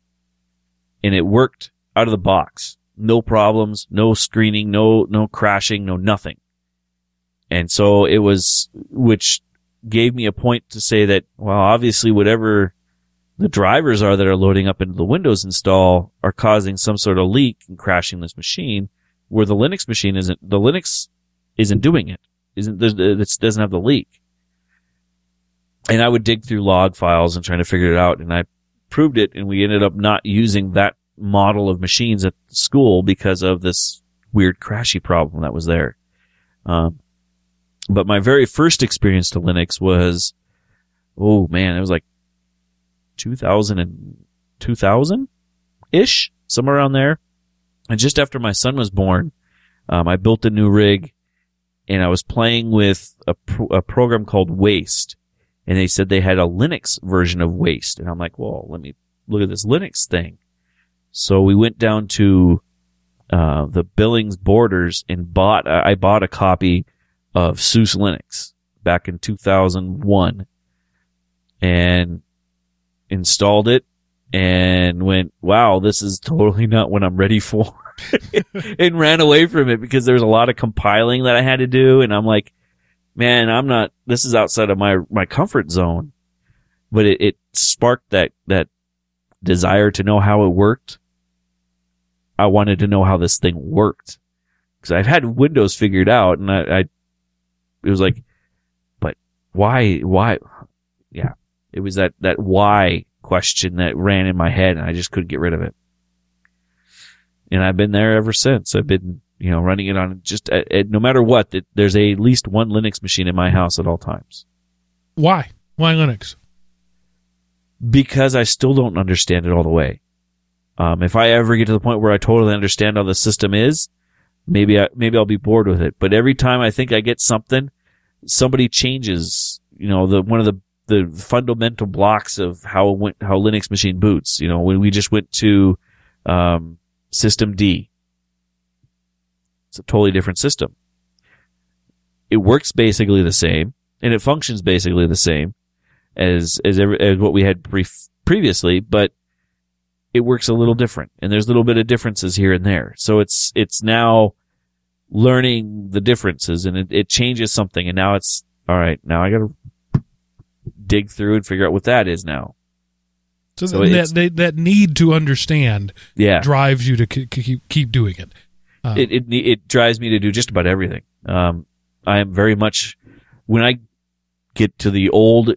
and it worked out of the box. No problems, no screening, no, no crashing, no nothing. And so it was, which gave me a point to say that, well, obviously whatever the drivers are that are loading up into the Windows install are causing some sort of leak and crashing this machine where the Linux machine isn't, the Linux isn't doing it. Isn't, it doesn't have the leak. And I would dig through log files and trying to figure it out and I proved it and we ended up not using that model of machines at school because of this weird crashy problem that was there. Um, but my very first experience to Linux was oh man, it was like 2000 and 2000 ish, somewhere around there. And just after my son was born, um, I built a new rig and I was playing with a, pro- a program called Waste. And they said they had a Linux version of Waste. And I'm like, well, let me look at this Linux thing. So we went down to, uh, the Billings borders and bought, I bought a copy of SUSE Linux back in 2001 and installed it and went, wow, this is totally not what I'm ready for. and ran away from it because there was a lot of compiling that I had to do. And I'm like, man, I'm not, this is outside of my, my comfort zone. But it, it sparked that, that desire to know how it worked. I wanted to know how this thing worked because I've had Windows figured out and I, I, it was like, but why, why? Yeah. It was that, that why question that ran in my head and I just couldn't get rid of it. And I've been there ever since. I've been, you know, running it on just at, at, no matter what, that there's a, at least one Linux machine in my house at all times. Why? Why Linux? Because I still don't understand it all the way. Um, if I ever get to the point where I totally understand how the system is, maybe I, maybe I'll be bored with it. But every time I think I get something, somebody changes, you know, the, one of the the fundamental blocks of how went, how Linux machine boots. You know, when we just went to um, systemd, it's a totally different system. It works basically the same, and it functions basically the same as as, every, as what we had pre- previously, but it works a little different, and there's a little bit of differences here and there. So it's it's now learning the differences, and it, it changes something, and now it's all right. Now I got to dig through and figure out what that is now. So, so that, that that need to understand, yeah, drives you to keep keep doing it. Um, it, it it drives me to do just about everything. Um, I am very much when I get to the old,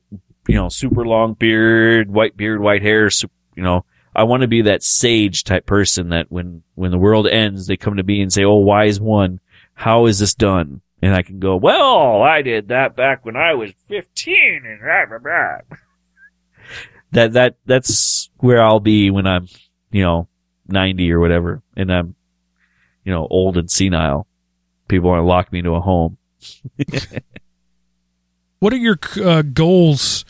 you know, super long beard, white beard, white hair, you know, I want to be that sage type person that when when the world ends, they come to me and say, "Oh, wise one, how is this done?" and I can go, well, I did that back when I was 15 and blah, blah, blah. that, that, that's where I'll be when I'm, you know, 90 or whatever and I'm, you know, old and senile. People want to lock me into a home. what are your uh, goals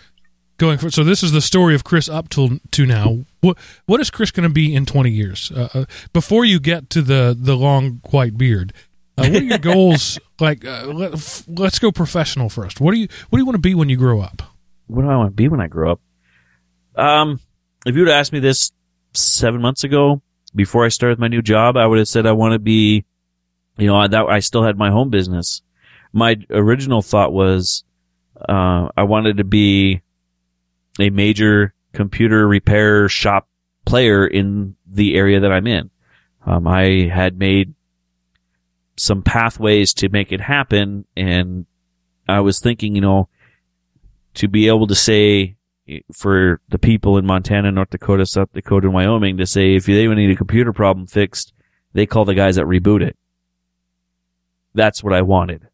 going for? So this is the story of Chris up to now. What what is Chris going to be in twenty years? Uh, uh, before you get to the the long white beard, uh, what are your goals? Like, uh, let, us go professional first. What do you What do you want to be when you grow up? What do I want to be when I grow up? Um, if you would have asked me this seven months ago, before I started my new job, I would have said I want to be, you know, that I still had my home business. My original thought was, uh, I wanted to be a major computer repair shop player in the area that I'm in. Um, I had made some pathways to make it happen. And I was thinking, you know, to be able to say for the people in Montana, North Dakota, South Dakota, and Wyoming to say if they need a computer problem fixed, they call the guys that reboot it. That's what I wanted.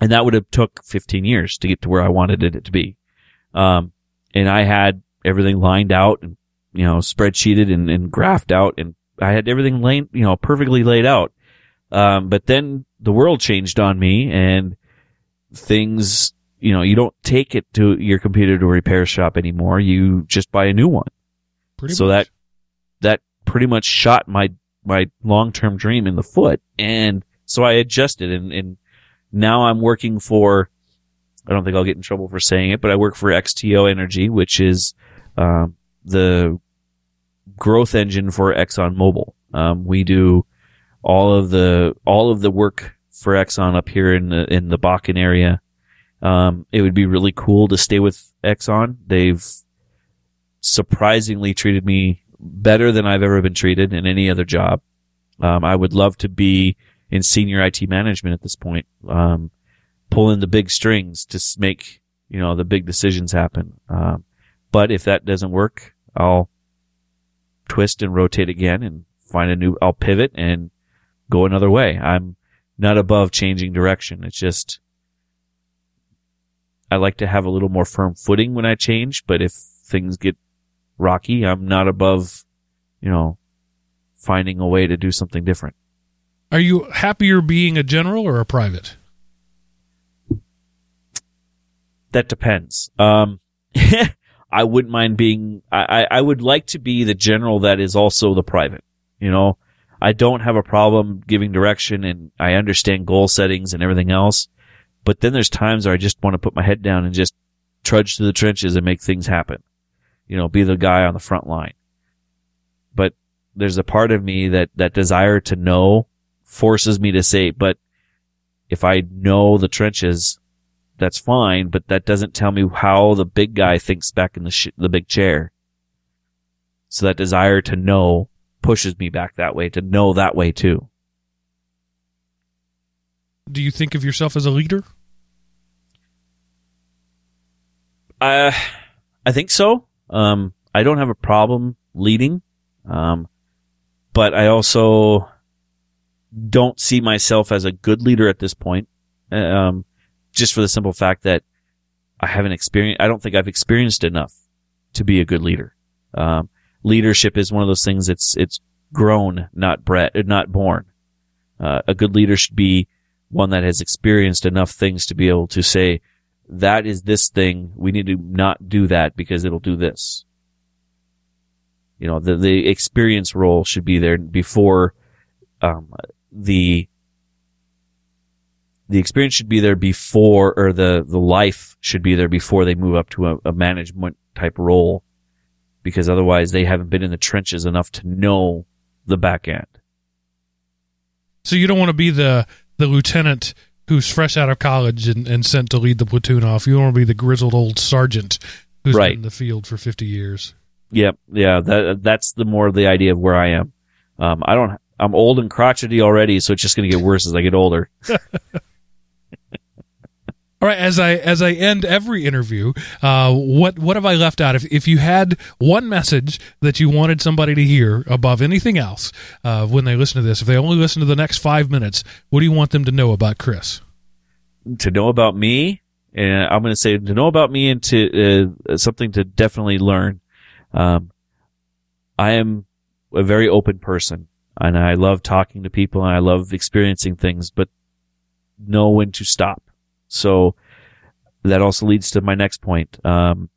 And that would have took 15 years to get to where I wanted it to be. Um, and I had everything lined out and, you know, spreadsheeted and, and graphed out and I had everything laid, you know, perfectly laid out. Um, but then the world changed on me and things, you know, you don't take it to your computer to a repair shop anymore. You just buy a new one. Pretty so much. that, that pretty much shot my, my long-term dream in the foot. And so I adjusted and, and now I'm working for, I don't think I'll get in trouble for saying it, but I work for XTO Energy, which is, um, the growth engine for Exxon Mobil. Um, we do all of the all of the work for Exxon up here in the in the Bakken area. Um, it would be really cool to stay with Exxon. They've surprisingly treated me better than I've ever been treated in any other job. Um, I would love to be in senior IT management at this point, um, pulling the big strings to make you know the big decisions happen. Um, but if that doesn't work, I'll twist and rotate again and find a new. I'll pivot and go another way. I'm not above changing direction. It's just, I like to have a little more firm footing when I change, but if things get rocky, I'm not above, you know, finding a way to do something different. Are you happier being a general or a private? That depends. Um, I wouldn't mind being, I, I, would like to be the general that is also the private. You know, I don't have a problem giving direction and I understand goal settings and everything else. But then there's times where I just want to put my head down and just trudge through the trenches and make things happen. You know, be the guy on the front line. But there's a part of me that, that desire to know forces me to say, but if I know the trenches, that's fine, but that doesn't tell me how the big guy thinks back in the sh- the big chair. So that desire to know pushes me back that way, to know that way too. Do you think of yourself as a leader? Uh, I think so. Um, I don't have a problem leading. Um, but I also don't see myself as a good leader at this point. Um, just for the simple fact that I haven't experienced, I don't think I've experienced enough to be a good leader. Um, leadership is one of those things that's, it's grown, not bred, not born. Uh, a good leader should be one that has experienced enough things to be able to say, that is this thing. We need to not do that because it'll do this. You know, the, the experience role should be there before, um, the, the experience should be there before, or the, the life should be there before they move up to a, a management type role. Because otherwise they haven't been in the trenches enough to know the back end. So you don't want to be the the lieutenant who's fresh out of college and, and sent to lead the platoon off. You don't want to be the grizzled old sergeant who's Right. been in the field for fifty years. Yep. Yeah. That, that's the more of the idea of where I am. Um, I don't, I'm old and crotchety already, so it's just going to get worse as I get older. All right, as I as I end every interview, uh, what what have I left out? If if you had one message that you wanted somebody to hear above anything else uh, when they listen to this, if they only listen to the next five minutes, what do you want them to know about Chris? to know about me, and I'm going to say to know about me and to uh, something to definitely learn. Um, I am a very open person, and I love talking to people, and I love experiencing things, but know when to stop. So that also leads to my next point. Um,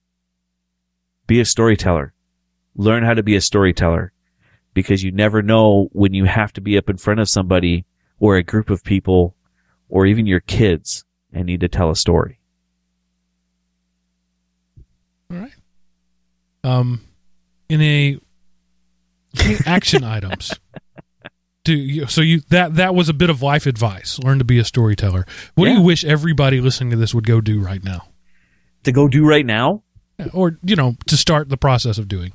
be a storyteller. Learn how to be a storyteller because you never know when you have to be up in front of somebody or a group of people or even your kids and need to tell a story. All right. Um, in a action items. Do you, so you that that was a bit of life advice. Learn to be a storyteller. What do you wish everybody listening to this would go do right now, To go do right now, or you know, to start the process of doing?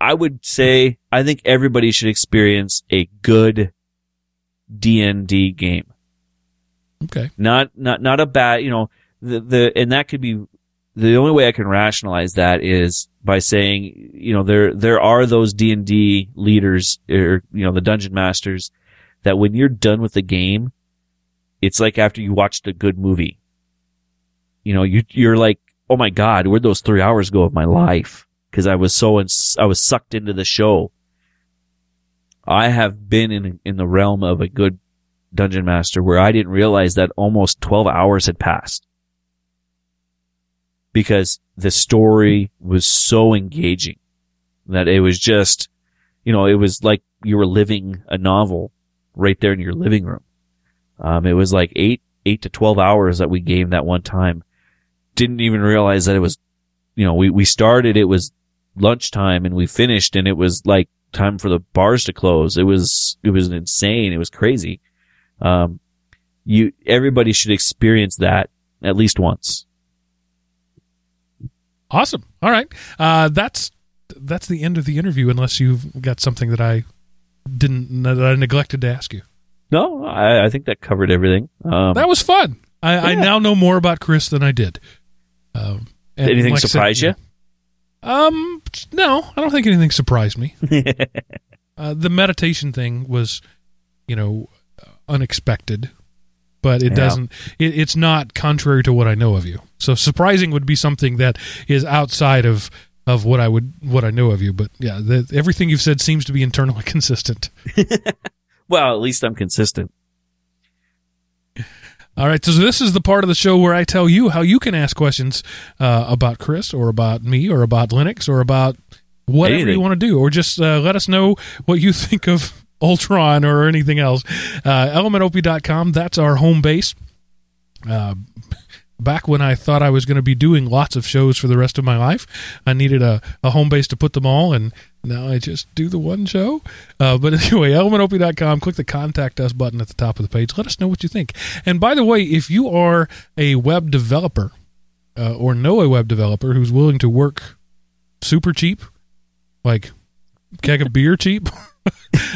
I would say I think everybody should experience a good D&D game. Okay. Not not not a bad, you know, the the and that could be the only way I can rationalize that is by saying, you know, there there are those D&D leaders or you know, the dungeon masters that when you're done with the game, it's like after you watched a good movie. You know, you you're like, "Oh my god, where'd those 3 hours go of my life?" Cuz I was so ins- I was sucked into the show. I have been in in the realm of a good dungeon master where I didn't realize that almost 12 hours had passed. Because the story was so engaging that it was just, you know, it was like you were living a novel right there in your living room. Um, it was like eight, eight to 12 hours that we gamed that one time. Didn't even realize that it was, you know, we, we started, it was lunchtime and we finished and it was like time for the bars to close. It was, it was insane. It was crazy. Um, you, everybody should experience that at least once. Awesome. All right. Uh, that's that's the end of the interview. Unless you've got something that I didn't that I neglected to ask you. No, I, I think that covered everything. Um, That was fun. I, I now know more about Chris than I did. Um, and anything like I said, you? Um, no, I don't think anything surprised me. uh, the meditation thing was, you know, unexpected, but it Yeah. doesn't. It, it's not contrary to what I know of you. So surprising would be something that is outside of of what I would what I know of you. But yeah, the, everything you've said seems to be internally consistent. Well, at least I'm consistent. All right, so this is the part of the show where I tell you how you can ask questions uh, about Chris or about me or about Linux or about whatever you want to do, or just uh, let us know what you think of Ultron or anything else. Uh, ElementOP.com, that's our home base. Uh, back when I thought I was going to be doing lots of shows for the rest of my life, I needed a, a home base to put them all, and now I just do the one show. Uh, but anyway, elementop.com, click the contact us button at the top of the page. Let us know what you think. And by the way, if you are a web developer uh, or know a web developer who's willing to work super cheap, like keg of beer cheap.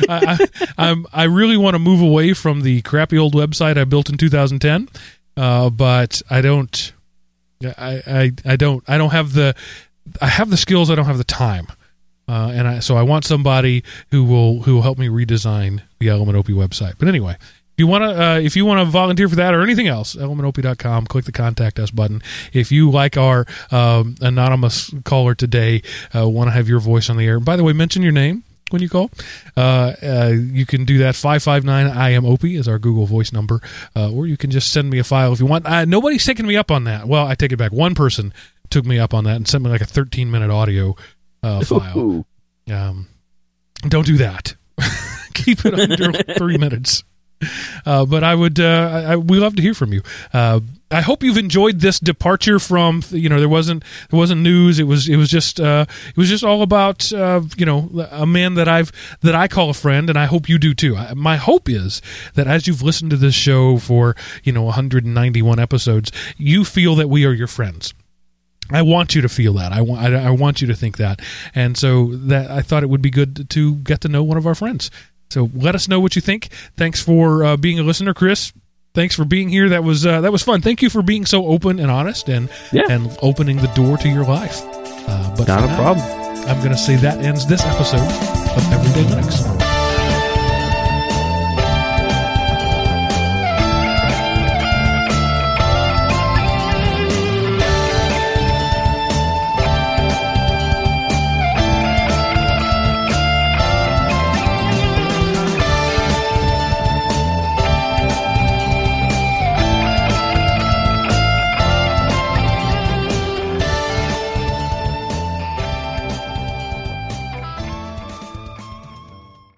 I, I, I'm, I really want to move away from the crappy old website I built in 2010, uh, but I don't. I, I I don't I don't have the I have the skills I don't have the time, uh, and I so I want somebody who will who will help me redesign the Element OP website. But anyway, you want to uh, if you want to volunteer for that or anything else, elementop.com. Click the contact us button. If you like our um, anonymous caller today, uh, want to have your voice on the air. By the way, mention your name when you call. Uh, uh, you can do that. 559 I am Opie is our Google Voice number. Uh, or you can just send me a file if you want. Uh, nobody's taking me up on that. Well, I take it back. One person took me up on that and sent me like a 13 minute audio uh, file. Um, don't do that. Keep it under three minutes. Uh, but I would, uh, I, we love to hear from you. Uh, I hope you've enjoyed this departure from, you know, there wasn't, there wasn't news. It was, it was just, uh, it was just all about, uh, you know, a man that I've, that I call a friend, and I hope you do too. I, my hope is that as you've listened to this show for, you know, 191 episodes, you feel that we are your friends. I want you to feel that. I want. I, I want you to think that. And so that I thought it would be good to get to know one of our friends. So let us know what you think. Thanks for uh, being a listener, Chris. Thanks for being here. That was uh, that was fun. Thank you for being so open and honest and Yeah. and opening the door to your life. Uh, but Not a now, problem. I'm going to say that ends this episode of Everyday Linux.